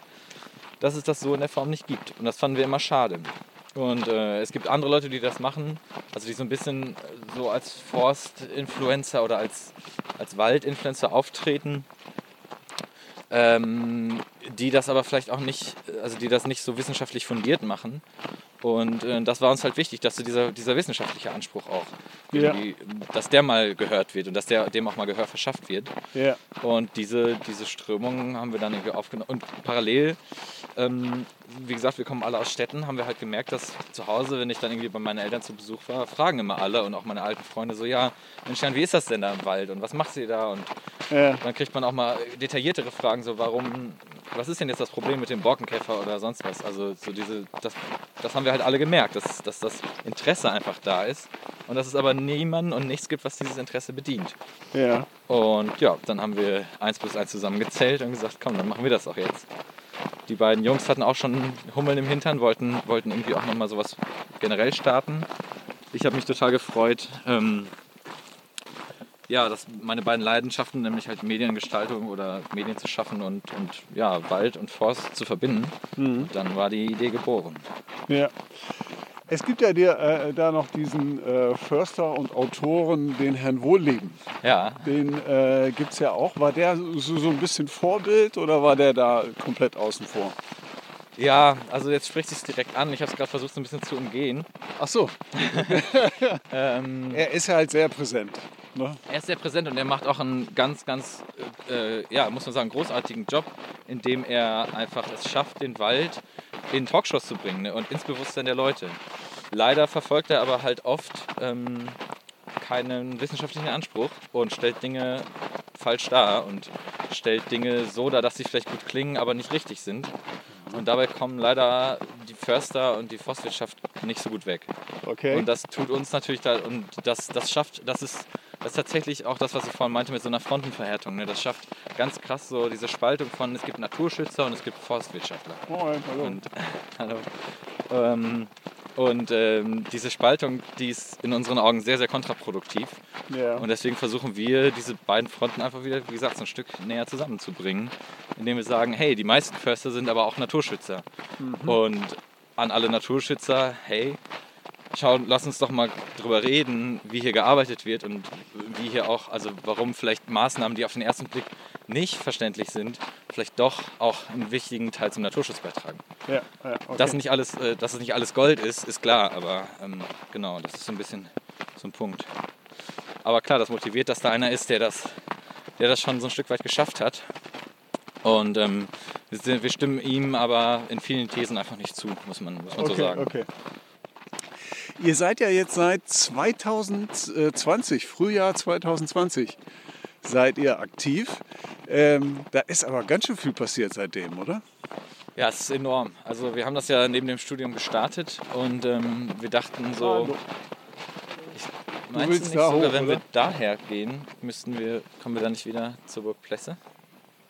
B: dass es das so in der Form nicht gibt. Und das fanden wir immer schade. Und äh, es gibt andere Leute, die das machen, also die so ein bisschen so als Forst-Influencer oder als, als Wald-Influencer auftreten, ähm, die das aber vielleicht auch nicht, also die das nicht so wissenschaftlich fundiert machen und äh, das war uns halt wichtig, dass so dieser, dieser wissenschaftliche Anspruch auch, ja. dass der mal gehört wird und dass der, dem auch mal Gehör verschafft wird.
A: Ja.
B: Und diese, diese Strömung haben wir dann irgendwie aufgenommen. Und parallel, ähm, wie gesagt, wir kommen alle aus Städten, haben wir halt gemerkt, dass zu Hause, wenn ich dann irgendwie bei meinen Eltern zu Besuch war, fragen immer alle und auch meine alten Freunde so, ja, Mensch, wie ist das denn da im Wald und was macht ihr da? Und ja. dann kriegt man auch mal detailliertere Fragen, so warum, was ist denn jetzt das Problem mit dem Borkenkäfer oder sonst was? Also so diese, das, das haben wir halt alle gemerkt, dass, dass das Interesse einfach da ist und dass es aber niemanden und nichts gibt, was dieses Interesse bedient.
A: Ja.
B: Und ja, dann haben wir eins plus eins zusammengezählt und gesagt, komm, dann machen wir das auch jetzt. Die beiden Jungs hatten auch schon Hummeln im Hintern, wollten, wollten irgendwie auch nochmal sowas generell starten. Ich habe mich total gefreut, ähm, ja, das, meine beiden Leidenschaften, nämlich halt Mediengestaltung oder Medien zu schaffen und, und ja, Wald und Forst zu verbinden, mhm. dann war die Idee geboren.
A: Ja. Es gibt ja dir, äh, da noch diesen äh, Förster und Autoren, den Herrn Wohlleben.
B: Ja.
A: Den äh, gibt es ja auch. War der so, so ein bisschen Vorbild oder war der da komplett außen vor?
B: Ja, also jetzt spricht es direkt an. Ich habe es gerade versucht, so ein bisschen zu umgehen.
A: Ach so. ähm, er ist halt sehr präsent. Ne?
B: Er ist sehr präsent und er macht auch einen ganz, ganz, äh, ja, muss man sagen, großartigen Job, indem er einfach es schafft, den Wald in Talkshows zu bringen ne? und ins Bewusstsein der Leute. Leider verfolgt er aber halt oft ähm, keinen wissenschaftlichen Anspruch und stellt Dinge falsch dar und stellt Dinge so dar, dass sie vielleicht gut klingen, aber nicht richtig sind. Und dabei kommen leider die Förster und die Forstwirtschaft nicht so gut weg.
A: Okay.
B: Und das tut uns natürlich da, und das, das schafft, das ist, das ist tatsächlich auch das, was ich vorhin meinte mit so einer Frontenverhärtung. Ne? Das schafft ganz krass so diese Spaltung von, es gibt Naturschützer und es gibt Forstwirtschaftler.
A: Moin, hallo.
B: Und, hallo. Ähm, und ähm, diese Spaltung, die ist in unseren Augen sehr, sehr kontraproduktiv.
A: Ja.
B: Und deswegen versuchen wir, diese beiden Fronten einfach wieder, wie gesagt, so ein Stück näher zusammenzubringen. Indem wir sagen, hey, die meisten Förster sind aber auch Naturschützer. Und an alle Naturschützer, hey, schau, lass uns doch mal drüber reden, wie hier gearbeitet wird und wie hier auch, also warum vielleicht Maßnahmen, die auf den ersten Blick nicht verständlich sind, vielleicht doch auch einen wichtigen Teil zum Naturschutz beitragen.
A: ja, ja, okay.
B: Dass, nicht alles, äh, dass es nicht alles Gold ist, ist klar, aber ähm, genau, das ist so ein bisschen so ein Punkt. Aber klar, das motiviert, dass da einer ist, der das, der das schon so ein Stück weit geschafft hat. Und ähm, wir, wir stimmen ihm aber in vielen Thesen einfach nicht zu, muss man, muss man so
A: okay,
B: sagen.
A: okay. Ihr seid ja jetzt seit 2020, Frühjahr 2020, seid ihr aktiv. Ähm, da ist aber ganz schön viel passiert seitdem, oder?
B: Ja, es ist enorm. Also wir haben das ja neben dem Studium gestartet und ähm, wir dachten so,
A: Hallo.
B: meinst du nicht sogar,
A: hoch,
B: wenn wir
A: oder?
B: daher gehen, müssten wir, kommen wir dann nicht wieder zur Burg Plesse?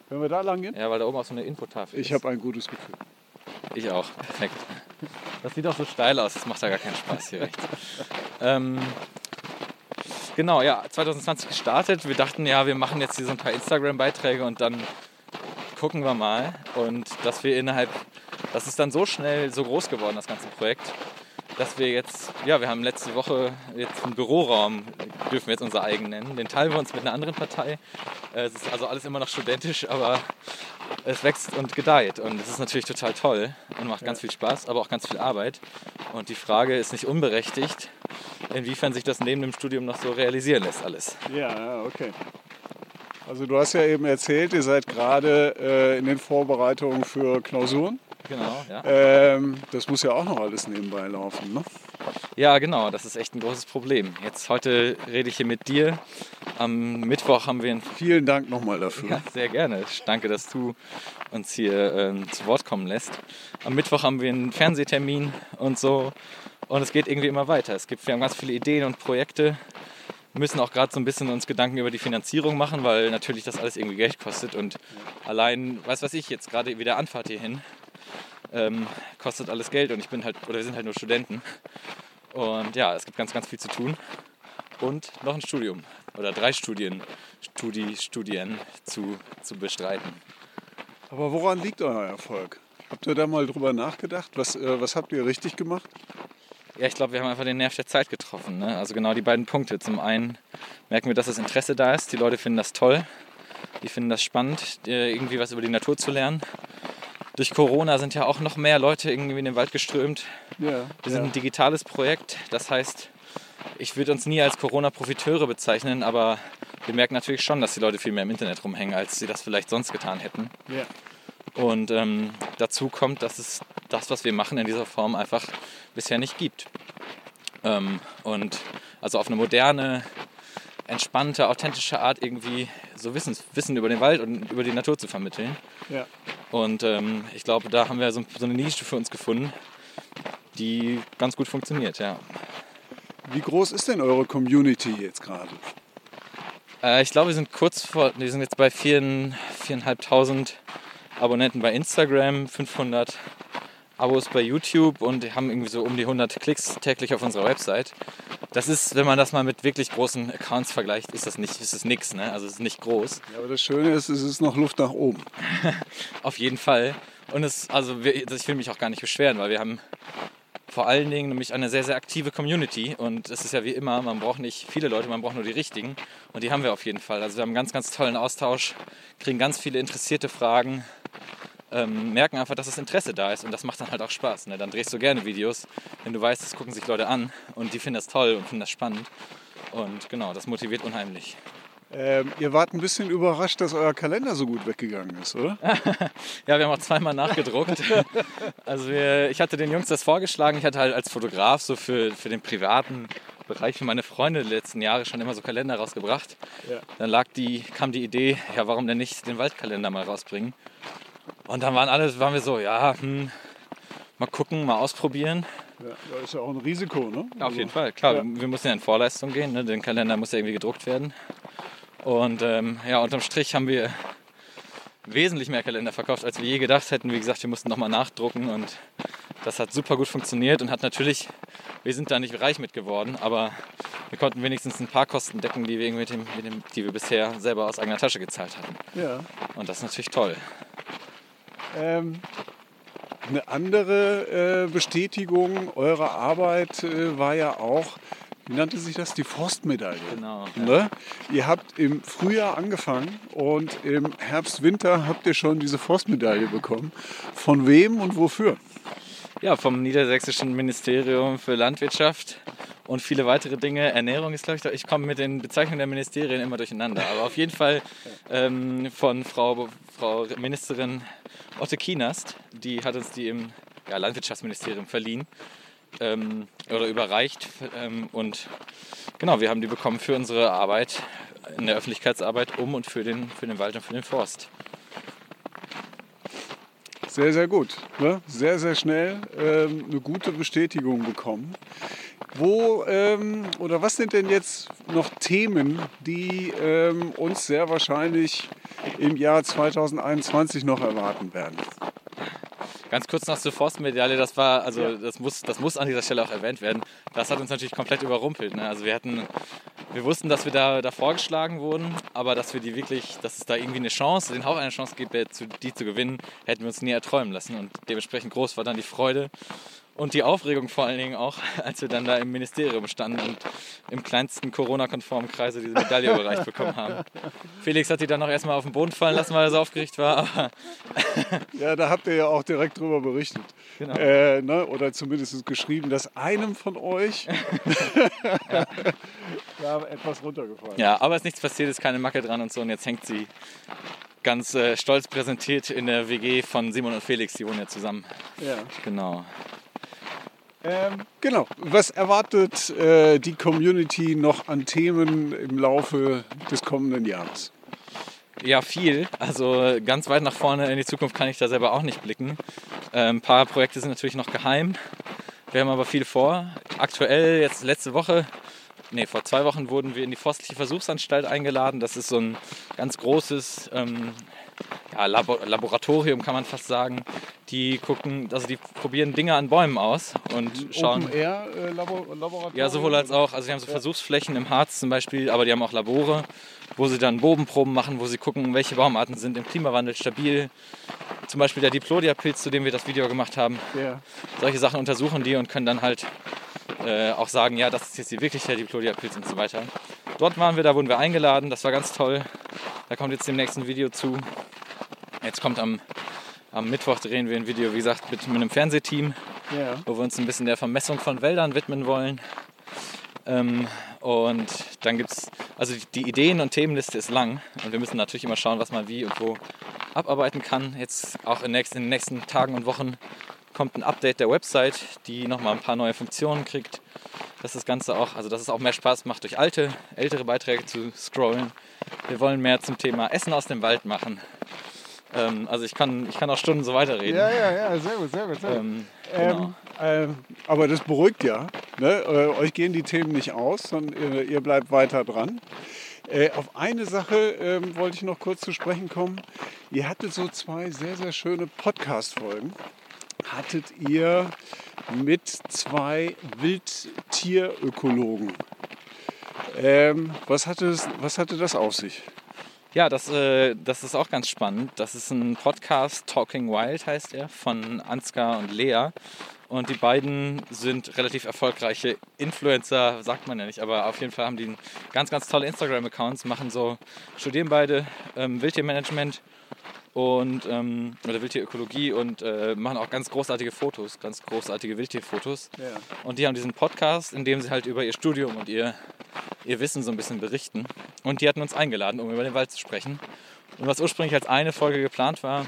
A: Können wir da lang gehen?
B: Ja, weil da oben auch so eine Infotafel
A: Ich
B: ist.
A: habe ein gutes Gefühl.
B: Ich auch. Perfekt. Das sieht auch so steil aus. Das macht ja gar keinen Spaß hier rechts. ähm, genau, ja, 2020 gestartet. Wir dachten, ja, wir machen jetzt hier so ein paar Instagram-Beiträge und dann gucken wir mal. Und dass wir innerhalb, das ist dann so schnell so groß geworden, das ganze Projekt, dass wir jetzt, ja, wir haben letzte Woche jetzt einen Büroraum, dürfen wir jetzt unser eigen nennen. Den teilen wir uns mit einer anderen Partei. Äh, Es ist also alles immer noch studentisch, aber es wächst und gedeiht und es ist natürlich total toll und macht ganz viel Spaß, aber auch ganz viel Arbeit. Und die Frage ist nicht unberechtigt, inwiefern sich das neben dem Studium noch so realisieren lässt alles.
A: Ja, ja, okay. Also du hast ja eben erzählt, ihr seid gerade äh, in den Vorbereitungen für Klausuren.
B: Genau, ja.
A: Ähm, das muss ja auch noch alles nebenbei laufen, ne?
B: Ja, genau, das ist echt ein großes Problem. Jetzt heute rede ich hier mit dir. Am Mittwoch haben wir ein
A: Vielen Dank nochmal dafür.
B: Ja, sehr gerne. Danke, dass du uns hier ähm, zu Wort kommen lässt. Am Mittwoch haben wir einen Fernsehtermin und so. Und es geht irgendwie immer weiter. Es gibt, wir haben ganz viele Ideen und Projekte. Wir müssen auch gerade so ein bisschen uns Gedanken über die Finanzierung machen, weil natürlich das alles irgendwie Geld kostet. Und allein, weiß was ich, jetzt gerade wieder Anfahrt hierhin, ähm, kostet alles Geld. Und ich bin halt, oder wir sind halt nur Studenten. Und ja, es gibt ganz, ganz viel zu tun. Und noch ein Studium oder drei Studien, Studi, Studien zu, zu bestreiten.
A: Aber woran liegt euer Erfolg? Habt ihr da mal drüber nachgedacht? Was, äh, was habt ihr richtig gemacht?
B: Ja, ich glaube, wir haben einfach den Nerv der Zeit getroffen. Ne? Also genau die beiden Punkte. Zum einen merken wir, dass das Interesse da ist. Die Leute finden das toll. Die finden das spannend, äh, irgendwie was über die Natur zu lernen. Durch Corona sind ja auch noch mehr Leute irgendwie in den Wald geströmt.
A: Ja.
B: Wir sind ein digitales Projekt. Das heißt, ich würde uns nie als Corona-Profiteure bezeichnen, aber wir merken natürlich schon, dass die Leute viel mehr im Internet rumhängen, als sie das vielleicht sonst getan hätten.
A: ja.
B: Und ähm, dazu kommt, dass es das, was wir machen in dieser Form, einfach bisher nicht gibt. Ähm, und also auf eine moderne, entspannte, authentische Art irgendwie so Wissen, Wissen über den Wald und über die Natur zu vermitteln.
A: ja.
B: Und ähm, ich glaube, da haben wir so, so eine Nische für uns gefunden, die ganz gut funktioniert, ja.
A: Wie groß ist denn eure Community jetzt gerade?
B: Äh, ich glaube, wir sind kurz vor, wir sind jetzt bei 4 4.500 Abonnenten bei Instagram, 500 Abos bei YouTube und haben irgendwie so um die 100 Klicks täglich auf unserer Website. Das ist, wenn man das mal mit wirklich großen Accounts vergleicht, ist das nicht, ist das nix, ne? Also es ist nicht groß.
A: Ja, aber das Schöne ist, es ist noch Luft nach oben.
B: Auf jeden Fall. Und es, also wir, ich will mich auch gar nicht beschweren, weil wir haben vor allen Dingen nämlich eine sehr, sehr aktive Community. Und es ist ja wie immer, man braucht nicht viele Leute, man braucht nur die richtigen. Und die haben wir auf jeden Fall. Also wir haben einen ganz, ganz tollen Austausch, kriegen ganz viele interessierte Fragen, ähm, merken einfach, dass das Interesse da ist. Und das macht dann halt auch Spaß. Ne? Dann drehst du gerne Videos, wenn du weißt, das gucken sich Leute an und die finden das toll und finden das spannend. Und genau, das motiviert unheimlich.
A: Ähm, ihr wart ein bisschen überrascht, dass euer Kalender so gut weggegangen ist, oder?
B: Ja, wir haben auch zweimal nachgedruckt. Also wir, ich hatte den Jungs das vorgeschlagen. Ich hatte halt als Fotograf so für, für den privaten Bereich für meine Freunde die letzten Jahre schon immer so Kalender rausgebracht.
A: Ja.
B: Dann lag die, kam die Idee, ja, warum denn nicht den Waldkalender mal rausbringen? Und dann waren alle, waren wir so, ja, hm, mal gucken, mal ausprobieren.
A: Ja, ist ja auch ein Risiko, ne?
B: Auf jeden Fall, klar,
A: Ja.
B: wir mussten ja in Vorleistung gehen, ne? den Kalender muss ja irgendwie gedruckt werden. Und ähm, ja, unterm Strich haben wir wesentlich mehr Kalender verkauft, als wir je gedacht hätten. Wie gesagt, wir mussten nochmal nachdrucken und Das hat super gut funktioniert und hat natürlich, wir sind da nicht reich mit geworden, aber wir konnten wenigstens ein paar Kosten decken, die wir, mit dem, mit dem, die wir bisher selber aus eigener Tasche gezahlt hatten.
A: Ja.
B: Und das ist natürlich toll.
A: Ähm, eine andere äh, Bestätigung eurer Arbeit äh, war ja auch, wie nannte sich das? Die Forstmedaille.
B: Genau.
A: Ne? Ihr habt im Frühjahr angefangen und im Herbst, Winter habt ihr schon diese Forstmedaille bekommen. Von wem und wofür?
B: Ja, vom Niedersächsischen Ministerium für Landwirtschaft und viele weitere Dinge. Ernährung ist, glaube ich, ich komme mit den Bezeichnungen der Ministerien immer durcheinander. Aber auf jeden Fall ähm, von Frau, Frau Ministerin Otte Kienast, die hat uns die im ja, Landwirtschaftsministerium verliehen ähm, oder überreicht. Ähm, und genau, wir haben die bekommen für unsere Arbeit in der Öffentlichkeitsarbeit um und für den, für den Wald und für den Forst.
A: Sehr, sehr gut. Ne? Sehr, sehr schnell ähm, eine gute Bestätigung bekommen. Wo ähm, oder was sind denn jetzt noch Themen, die ähm, uns sehr wahrscheinlich im Jahr 2021 noch erwarten werden?
B: Ganz kurz noch zur Forstmedaille, das war, also ja. das, muss, das muss an dieser Stelle auch erwähnt werden. Das hat uns natürlich komplett überrumpelt. Ne? Also wir hatten, wir wussten, dass wir da, da vorgeschlagen wurden, aber dass wir die wirklich, dass es da irgendwie eine Chance, den Hauch einer Chance gibt, die zu gewinnen, hätten wir uns nie erträumen lassen. Und dementsprechend groß war dann die Freude und die Aufregung vor allen Dingen auch, als wir dann da im Ministerium standen und im kleinsten Corona-konformen Kreise diese Medaille überreicht bekommen haben. Felix hat die dann noch erstmal auf den Boden fallen lassen, weil er so aufgeregt war.
A: ja, da habt ihr ja auch direkt drüber berichtet. Genau. Äh, ne? Oder zumindest geschrieben, dass einem von euch ja. da etwas runtergefallen ist.
B: Ja, aber es ist nichts passiert, ist keine Macke dran und so. Und jetzt hängt sie ganz äh, stolz präsentiert in der WG von Simon und Felix. Die wohnen ja zusammen.
A: Ja.
B: Genau.
A: Ähm, genau. Was erwartet äh, die Community noch an Themen im Laufe des kommenden Jahres?
B: Ja, viel. Also ganz weit nach vorne in die Zukunft kann ich da selber auch nicht blicken. Äh, ein paar Projekte sind natürlich noch geheim. Wir haben aber viel vor. Aktuell, jetzt letzte Woche, nee, vor zwei Wochen wurden wir in die Forstliche Versuchsanstalt eingeladen. Das ist so ein ganz großes ähm, ja, Labor Laboratorium, kann man fast sagen. Die gucken, also die probieren Dinge an Bäumen aus und schauen.
A: Open Air äh, Labor Laboratorium?
B: Ja, sowohl als auch. Also die haben so. Versuchsflächen im Harz zum Beispiel, aber die haben auch Labore, wo sie dann Bodenproben machen, wo sie gucken, welche Baumarten sind im Klimawandel stabil. Zum Beispiel der Diplodia-Pilz, zu dem wir das Video gemacht haben.
A: Ja.
B: Solche Sachen untersuchen die und können dann halt äh, auch sagen, ja, das ist jetzt hier wirklich der Diplodia-Pilz und so weiter. Dort waren wir, da wurden wir eingeladen, das war ganz toll. Da kommt jetzt demnächst ein Video zu. Jetzt kommt am, am Mittwoch drehen wir ein Video, wie gesagt, mit, mit einem Fernsehteam,
A: ja.
B: wo wir uns ein bisschen der Vermessung von Wäldern widmen wollen. Ähm, und dann gibt es, also die Ideen- und Themenliste ist lang und wir müssen natürlich immer schauen, was man wie und wo abarbeiten kann. Jetzt auch in, nächsten, in den nächsten Tagen und Wochen kommt ein Update der Website, die nochmal ein paar neue Funktionen kriegt. Dass das Ganze auch, also dass es auch mehr Spaß macht, durch alte, ältere Beiträge zu scrollen. Wir wollen mehr zum Thema Essen aus dem Wald machen. Ähm, also ich kann, ich kann auch Stunden so weiterreden.
A: Ja, ja, ja, sehr gut, sehr gut. Sehr gut. Ähm, genau. ähm, ähm, aber das beruhigt ja. Ne? Äh, euch gehen die Themen nicht aus, sondern ihr, ihr bleibt weiter dran. Äh, auf eine Sache ähm, wollte ich noch kurz zu sprechen kommen. Ihr hattet so zwei sehr, sehr schöne Podcast-Folgen. Hattet ihr mit zwei Wildtierökologen. Ähm, was, hatte das, was hatte das auf sich?
B: Ja, das, äh, das ist auch ganz spannend. Das ist ein Podcast, Talking Wild heißt er, von Ansgar und Lea. Und die beiden sind relativ erfolgreiche Influencer, sagt man ja nicht, aber auf jeden Fall haben die ganz, ganz tolle Instagram-Accounts, machen so, studieren beide ähm, Wildtiermanagement und ähm, oder Wildtierökologie und äh, machen auch ganz großartige Fotos, ganz großartige Wildtierfotos.
A: Ja.
B: Und die haben diesen Podcast, in dem sie halt über ihr Studium und ihr, ihr Wissen so ein bisschen berichten. Und die hatten uns eingeladen, um über den Wald zu sprechen. Und was ursprünglich als eine Folge geplant war,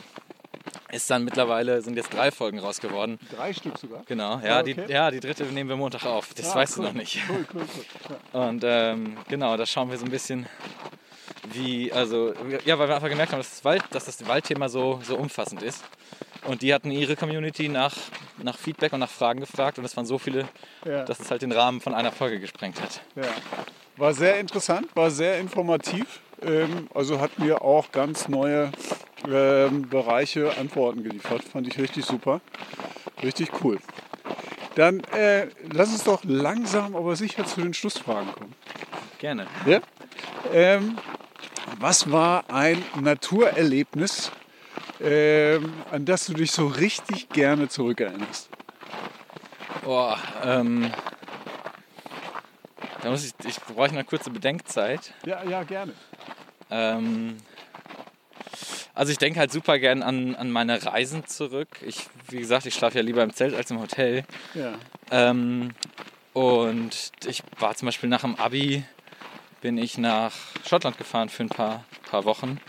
B: ist dann mittlerweile, sind jetzt drei Folgen raus geworden.
A: Drei Stück sogar?
B: Genau, ja, okay. die, ja die dritte nehmen wir Montag auf. Das ah, weißt cool. du noch nicht.
A: Cool, cool,
B: cool. Ja. Und ähm, genau, da schauen wir so ein bisschen, wie, also, ja, weil wir einfach gemerkt haben, dass das, Wald, dass das Waldthema so, so umfassend ist. Und die hatten ihre Community nach, nach Feedback und nach Fragen gefragt und es waren so viele, ja. dass es halt den Rahmen von einer Folge gesprengt hat.
A: Ja. War sehr interessant, war sehr informativ. Ähm, also hat mir auch ganz neue ähm, Bereiche Antworten geliefert. Fand ich richtig super. richtig cool. Dann äh, lass uns doch langsam, aber sicher zu den Schlussfragen kommen.
B: Gerne.
A: Ja? Ähm, was war ein Naturerlebnis, ähm, an das du dich so richtig gerne zurückerinnerst?
B: Boah, ähm, da muss ich, ich brauche eine kurze Bedenkzeit.
A: Ja, ja, gerne.
B: Ähm, also ich denke halt super gern an, an meine Reisen zurück. Ich, wie gesagt, ich schlafe ja lieber im Zelt als im Hotel.
A: Ja.
B: Ähm, und ich war zum Beispiel nach dem Abi, bin ich nach Schottland gefahren für ein paar, paar Wochen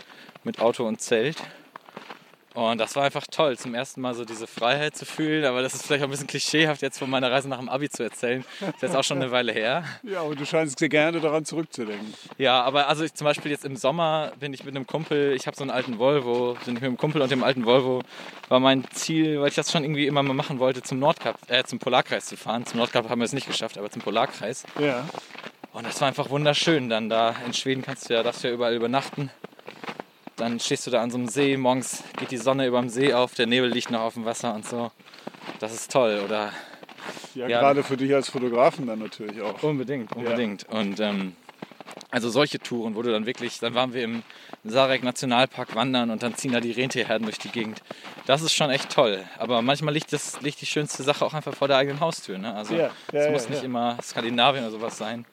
B: mit Auto und Zelt. Und das war einfach toll, zum ersten Mal so diese Freiheit zu fühlen. Aber das ist vielleicht auch ein bisschen klischeehaft, jetzt von meiner Reise nach dem Abi zu erzählen. Das ist jetzt auch schon eine Weile her.
A: Ja, aber du scheinst sehr gerne daran zurückzudenken.
B: Ja, aber also ich zum Beispiel jetzt im Sommer bin ich mit einem Kumpel, ich habe so einen alten Volvo, bin ich mit einem Kumpel und dem alten Volvo war mein Ziel, weil ich das schon irgendwie immer mal machen wollte, zum Nordkap, äh, zum Polarkreis zu fahren. Zum Nordkap haben wir es nicht geschafft, aber zum Polarkreis.
A: Ja.
B: Und das war einfach wunderschön. Dann da in Schweden kannst du ja, darfst du ja überall übernachten. Dann stehst du da an so einem See, morgens geht die Sonne über dem See auf, der Nebel liegt noch auf dem Wasser und so. Das ist toll, oder?
A: Ja,
B: Ja.
A: gerade für dich als Fotografen dann natürlich auch.
B: Unbedingt, unbedingt. Und ähm, also solche Touren, wo du dann wirklich, dann waren wir im Sarek Nationalpark wandern und dann ziehen da die Rentierherden durch die Gegend. Das ist schon echt toll. Aber manchmal liegt, das, liegt die schönste Sache auch einfach vor der eigenen Haustür. Ne? Also
A: Ja, ja,
B: es
A: ja,
B: muss nicht
A: ja.
B: immer Skandinavien oder sowas sein.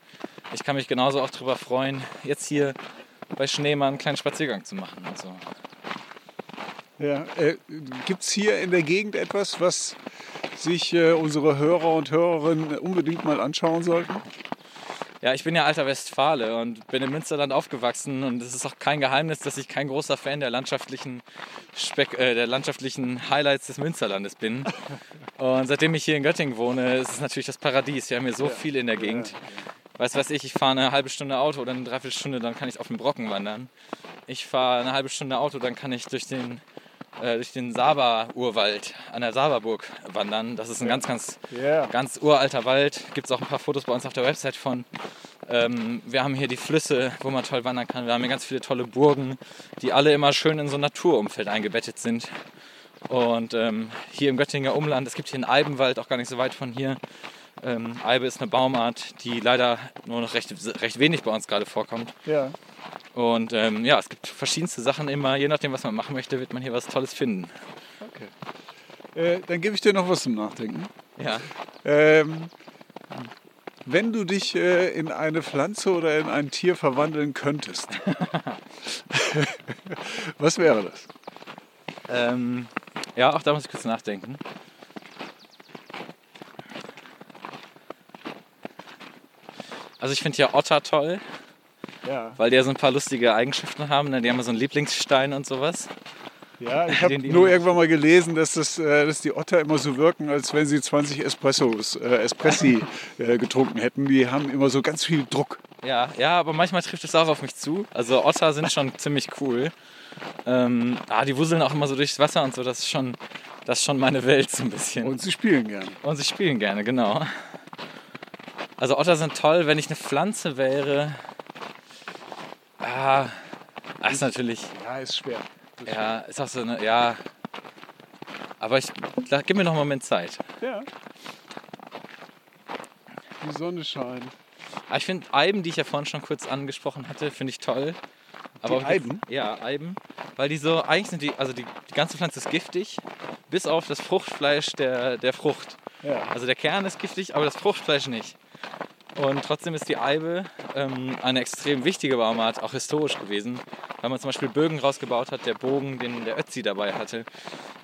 B: Ich kann mich genauso auch darüber freuen, jetzt hier bei Schnee mal einen kleinen Spaziergang zu machen. Und so.
A: Ja. Äh, Gibt es hier in der Gegend etwas, was sich äh, unsere Hörer und Hörerinnen unbedingt mal anschauen sollten?
B: Ja, ich bin ja alter Westfale und bin im Münsterland aufgewachsen und es ist auch kein Geheimnis, dass ich kein großer Fan der landschaftlichen, Speck, äh, der landschaftlichen Highlights des Münsterlandes bin. Und seitdem ich hier in Göttingen wohne, ist es natürlich das Paradies. Wir haben hier so viel in der Gegend. Weißt du was ich, ich fahre eine halbe Stunde Auto oder eine Dreiviertelstunde, dann kann ich auf den Brocken wandern. Ich fahre eine halbe Stunde Auto, dann kann ich durch den, äh, durch den Saba-Urwald an der Saberburg wandern. Das ist ein ganz, ganz
A: Ja.
B: ganz uralter Wald. Gibt es auch ein paar Fotos bei uns auf der Website von. Ähm, wir haben hier die Flüsse, wo man toll wandern kann. Wir haben hier ganz viele tolle Burgen, die alle immer schön in so ein Naturumfeld eingebettet sind. Und ähm, hier im Göttinger Umland, es gibt hier einen Eibenwald, auch gar nicht so weit von hier. Ähm, Eibe ist eine Baumart, die leider nur noch recht, recht wenig bei uns gerade vorkommt.
A: Ja.
B: Und ähm, ja, es gibt verschiedenste Sachen immer. Je nachdem, was man machen möchte, wird man hier was Tolles finden.
A: Okay. Äh, dann gebe ich dir noch was zum Nachdenken.
B: Ja.
A: Ähm, wenn du dich äh, in eine Pflanze oder in ein Tier verwandeln könntest, was wäre das?
B: Ähm, ja, auch da muss ich kurz nachdenken. Also ich finde ja Otter toll,
A: Ja,
B: weil die ja so ein paar lustige Eigenschaften haben. Ne? Die haben ja so einen Lieblingsstein und sowas.
A: ja ich habe nur irgendwann mal gelesen, dass, das, äh, dass die Otter immer so wirken, als wenn sie 20 Espressos, äh, Espressi äh, getrunken hätten. Die haben immer so ganz viel Druck.
B: Ja, ja, aber manchmal trifft es auch auf mich zu. Also Otter sind schon ziemlich cool. Ähm, ah, die wuseln auch immer so durchs Wasser und so. Das ist schon, das ist schon meine Welt so ein bisschen.
A: Und sie spielen gerne.
B: Und sie spielen gerne, genau. Also Otter sind toll, wenn ich eine Pflanze wäre. Ah, das ist natürlich,
A: Ja, ist schwer.
B: ja, ist auch so eine, ja. Aber ich, da, gib mir noch einen Moment Zeit.
A: Ja. Die Sonne scheint.
B: Aber ich finde Eiben, die ich ja vorhin schon kurz angesprochen hatte, finde ich toll. Aber
A: Die Eiben?
B: Ja, Eiben. Weil die so, eigentlich sind die, also die, die ganze Pflanze ist giftig, bis auf das Fruchtfleisch der, der Frucht.
A: Ja.
B: Also der Kern ist giftig, aber das Fruchtfleisch nicht. Und trotzdem ist die Eibe ähm, eine extrem wichtige Baumart, auch historisch gewesen, weil man zum Beispiel Bögen rausgebaut hat. Der Bogen, den der Ötzi dabei hatte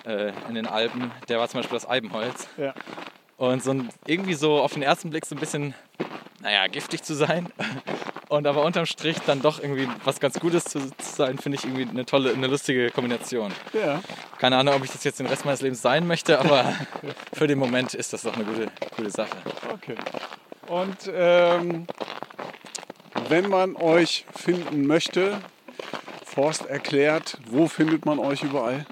B: äh, in den Alpen, der war zum Beispiel aus Eibenholz.
A: Ja.
B: Und so ein, irgendwie so auf den ersten Blick so ein bisschen, naja, giftig zu sein. Und aber unterm Strich dann doch irgendwie was ganz Gutes zu, zu sein, finde ich irgendwie eine tolle, eine lustige Kombination.
A: Ja.
B: Keine Ahnung, ob ich das jetzt den Rest meines Lebens sein möchte, aber für den Moment ist das doch eine gute, gute Sache.
A: Okay. Und ähm, wenn man euch finden möchte, Forst erklärt, wo findet man euch überall?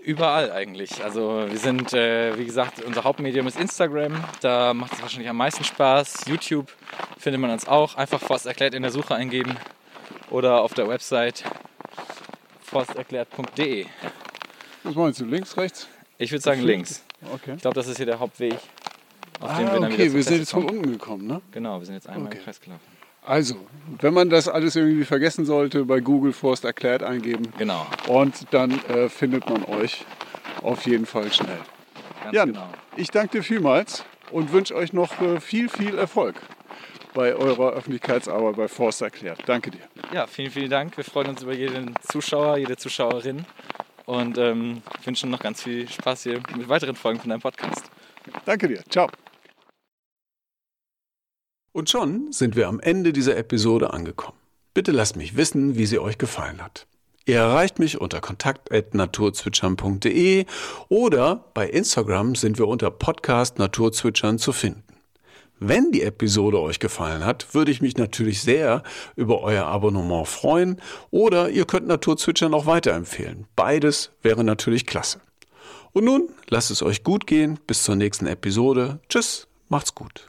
B: Überall eigentlich. Also wir sind, äh, wie gesagt, unser Hauptmedium ist Instagram. Da macht es wahrscheinlich am meisten Spaß. YouTube findet man uns auch. Einfach Forst erklärt in der Suche eingeben oder auf der Website forsterklärt.de.
A: Was meinst du, links, rechts?
B: Ich würde sagen links.
A: Okay.
B: Ich glaube, das ist hier der Hauptweg, auf
A: Ah,
B: dem wir dann
A: okay, wir sind jetzt von unten gekommen, ne?
B: Genau, wir sind jetzt einmal
A: Okay.
B: im Kreis gelaufen.
A: Also, wenn man das alles irgendwie vergessen sollte, bei Google Forst erklärt eingeben
B: Genau,
A: und dann äh, findet man euch auf jeden Fall schnell.
B: ganz
A: Jan,
B: genau.
A: ich danke dir vielmals und wünsche euch noch äh, viel, viel Erfolg bei eurer Öffentlichkeitsarbeit bei Forst erklärt. Danke dir.
B: Ja, vielen, vielen Dank. Wir freuen uns über jeden Zuschauer, jede Zuschauerin und ähm, wünschen noch ganz viel Spaß hier mit weiteren Folgen von deinem Podcast.
A: Danke dir. Ciao. Und schon sind wir am Ende dieser Episode angekommen. Bitte lasst mich wissen, wie sie euch gefallen hat. Ihr erreicht mich unter kontakt.naturzwitschern.de oder bei Instagram sind wir unter Podcast Naturzwitschern zu finden. Wenn die Episode euch gefallen hat, würde ich mich natürlich sehr über euer Abonnement freuen oder ihr könnt Naturzwitschern auch weiterempfehlen. Beides wäre natürlich klasse. Und nun lasst es euch gut gehen. Bis zur nächsten Episode. Tschüss, macht's gut.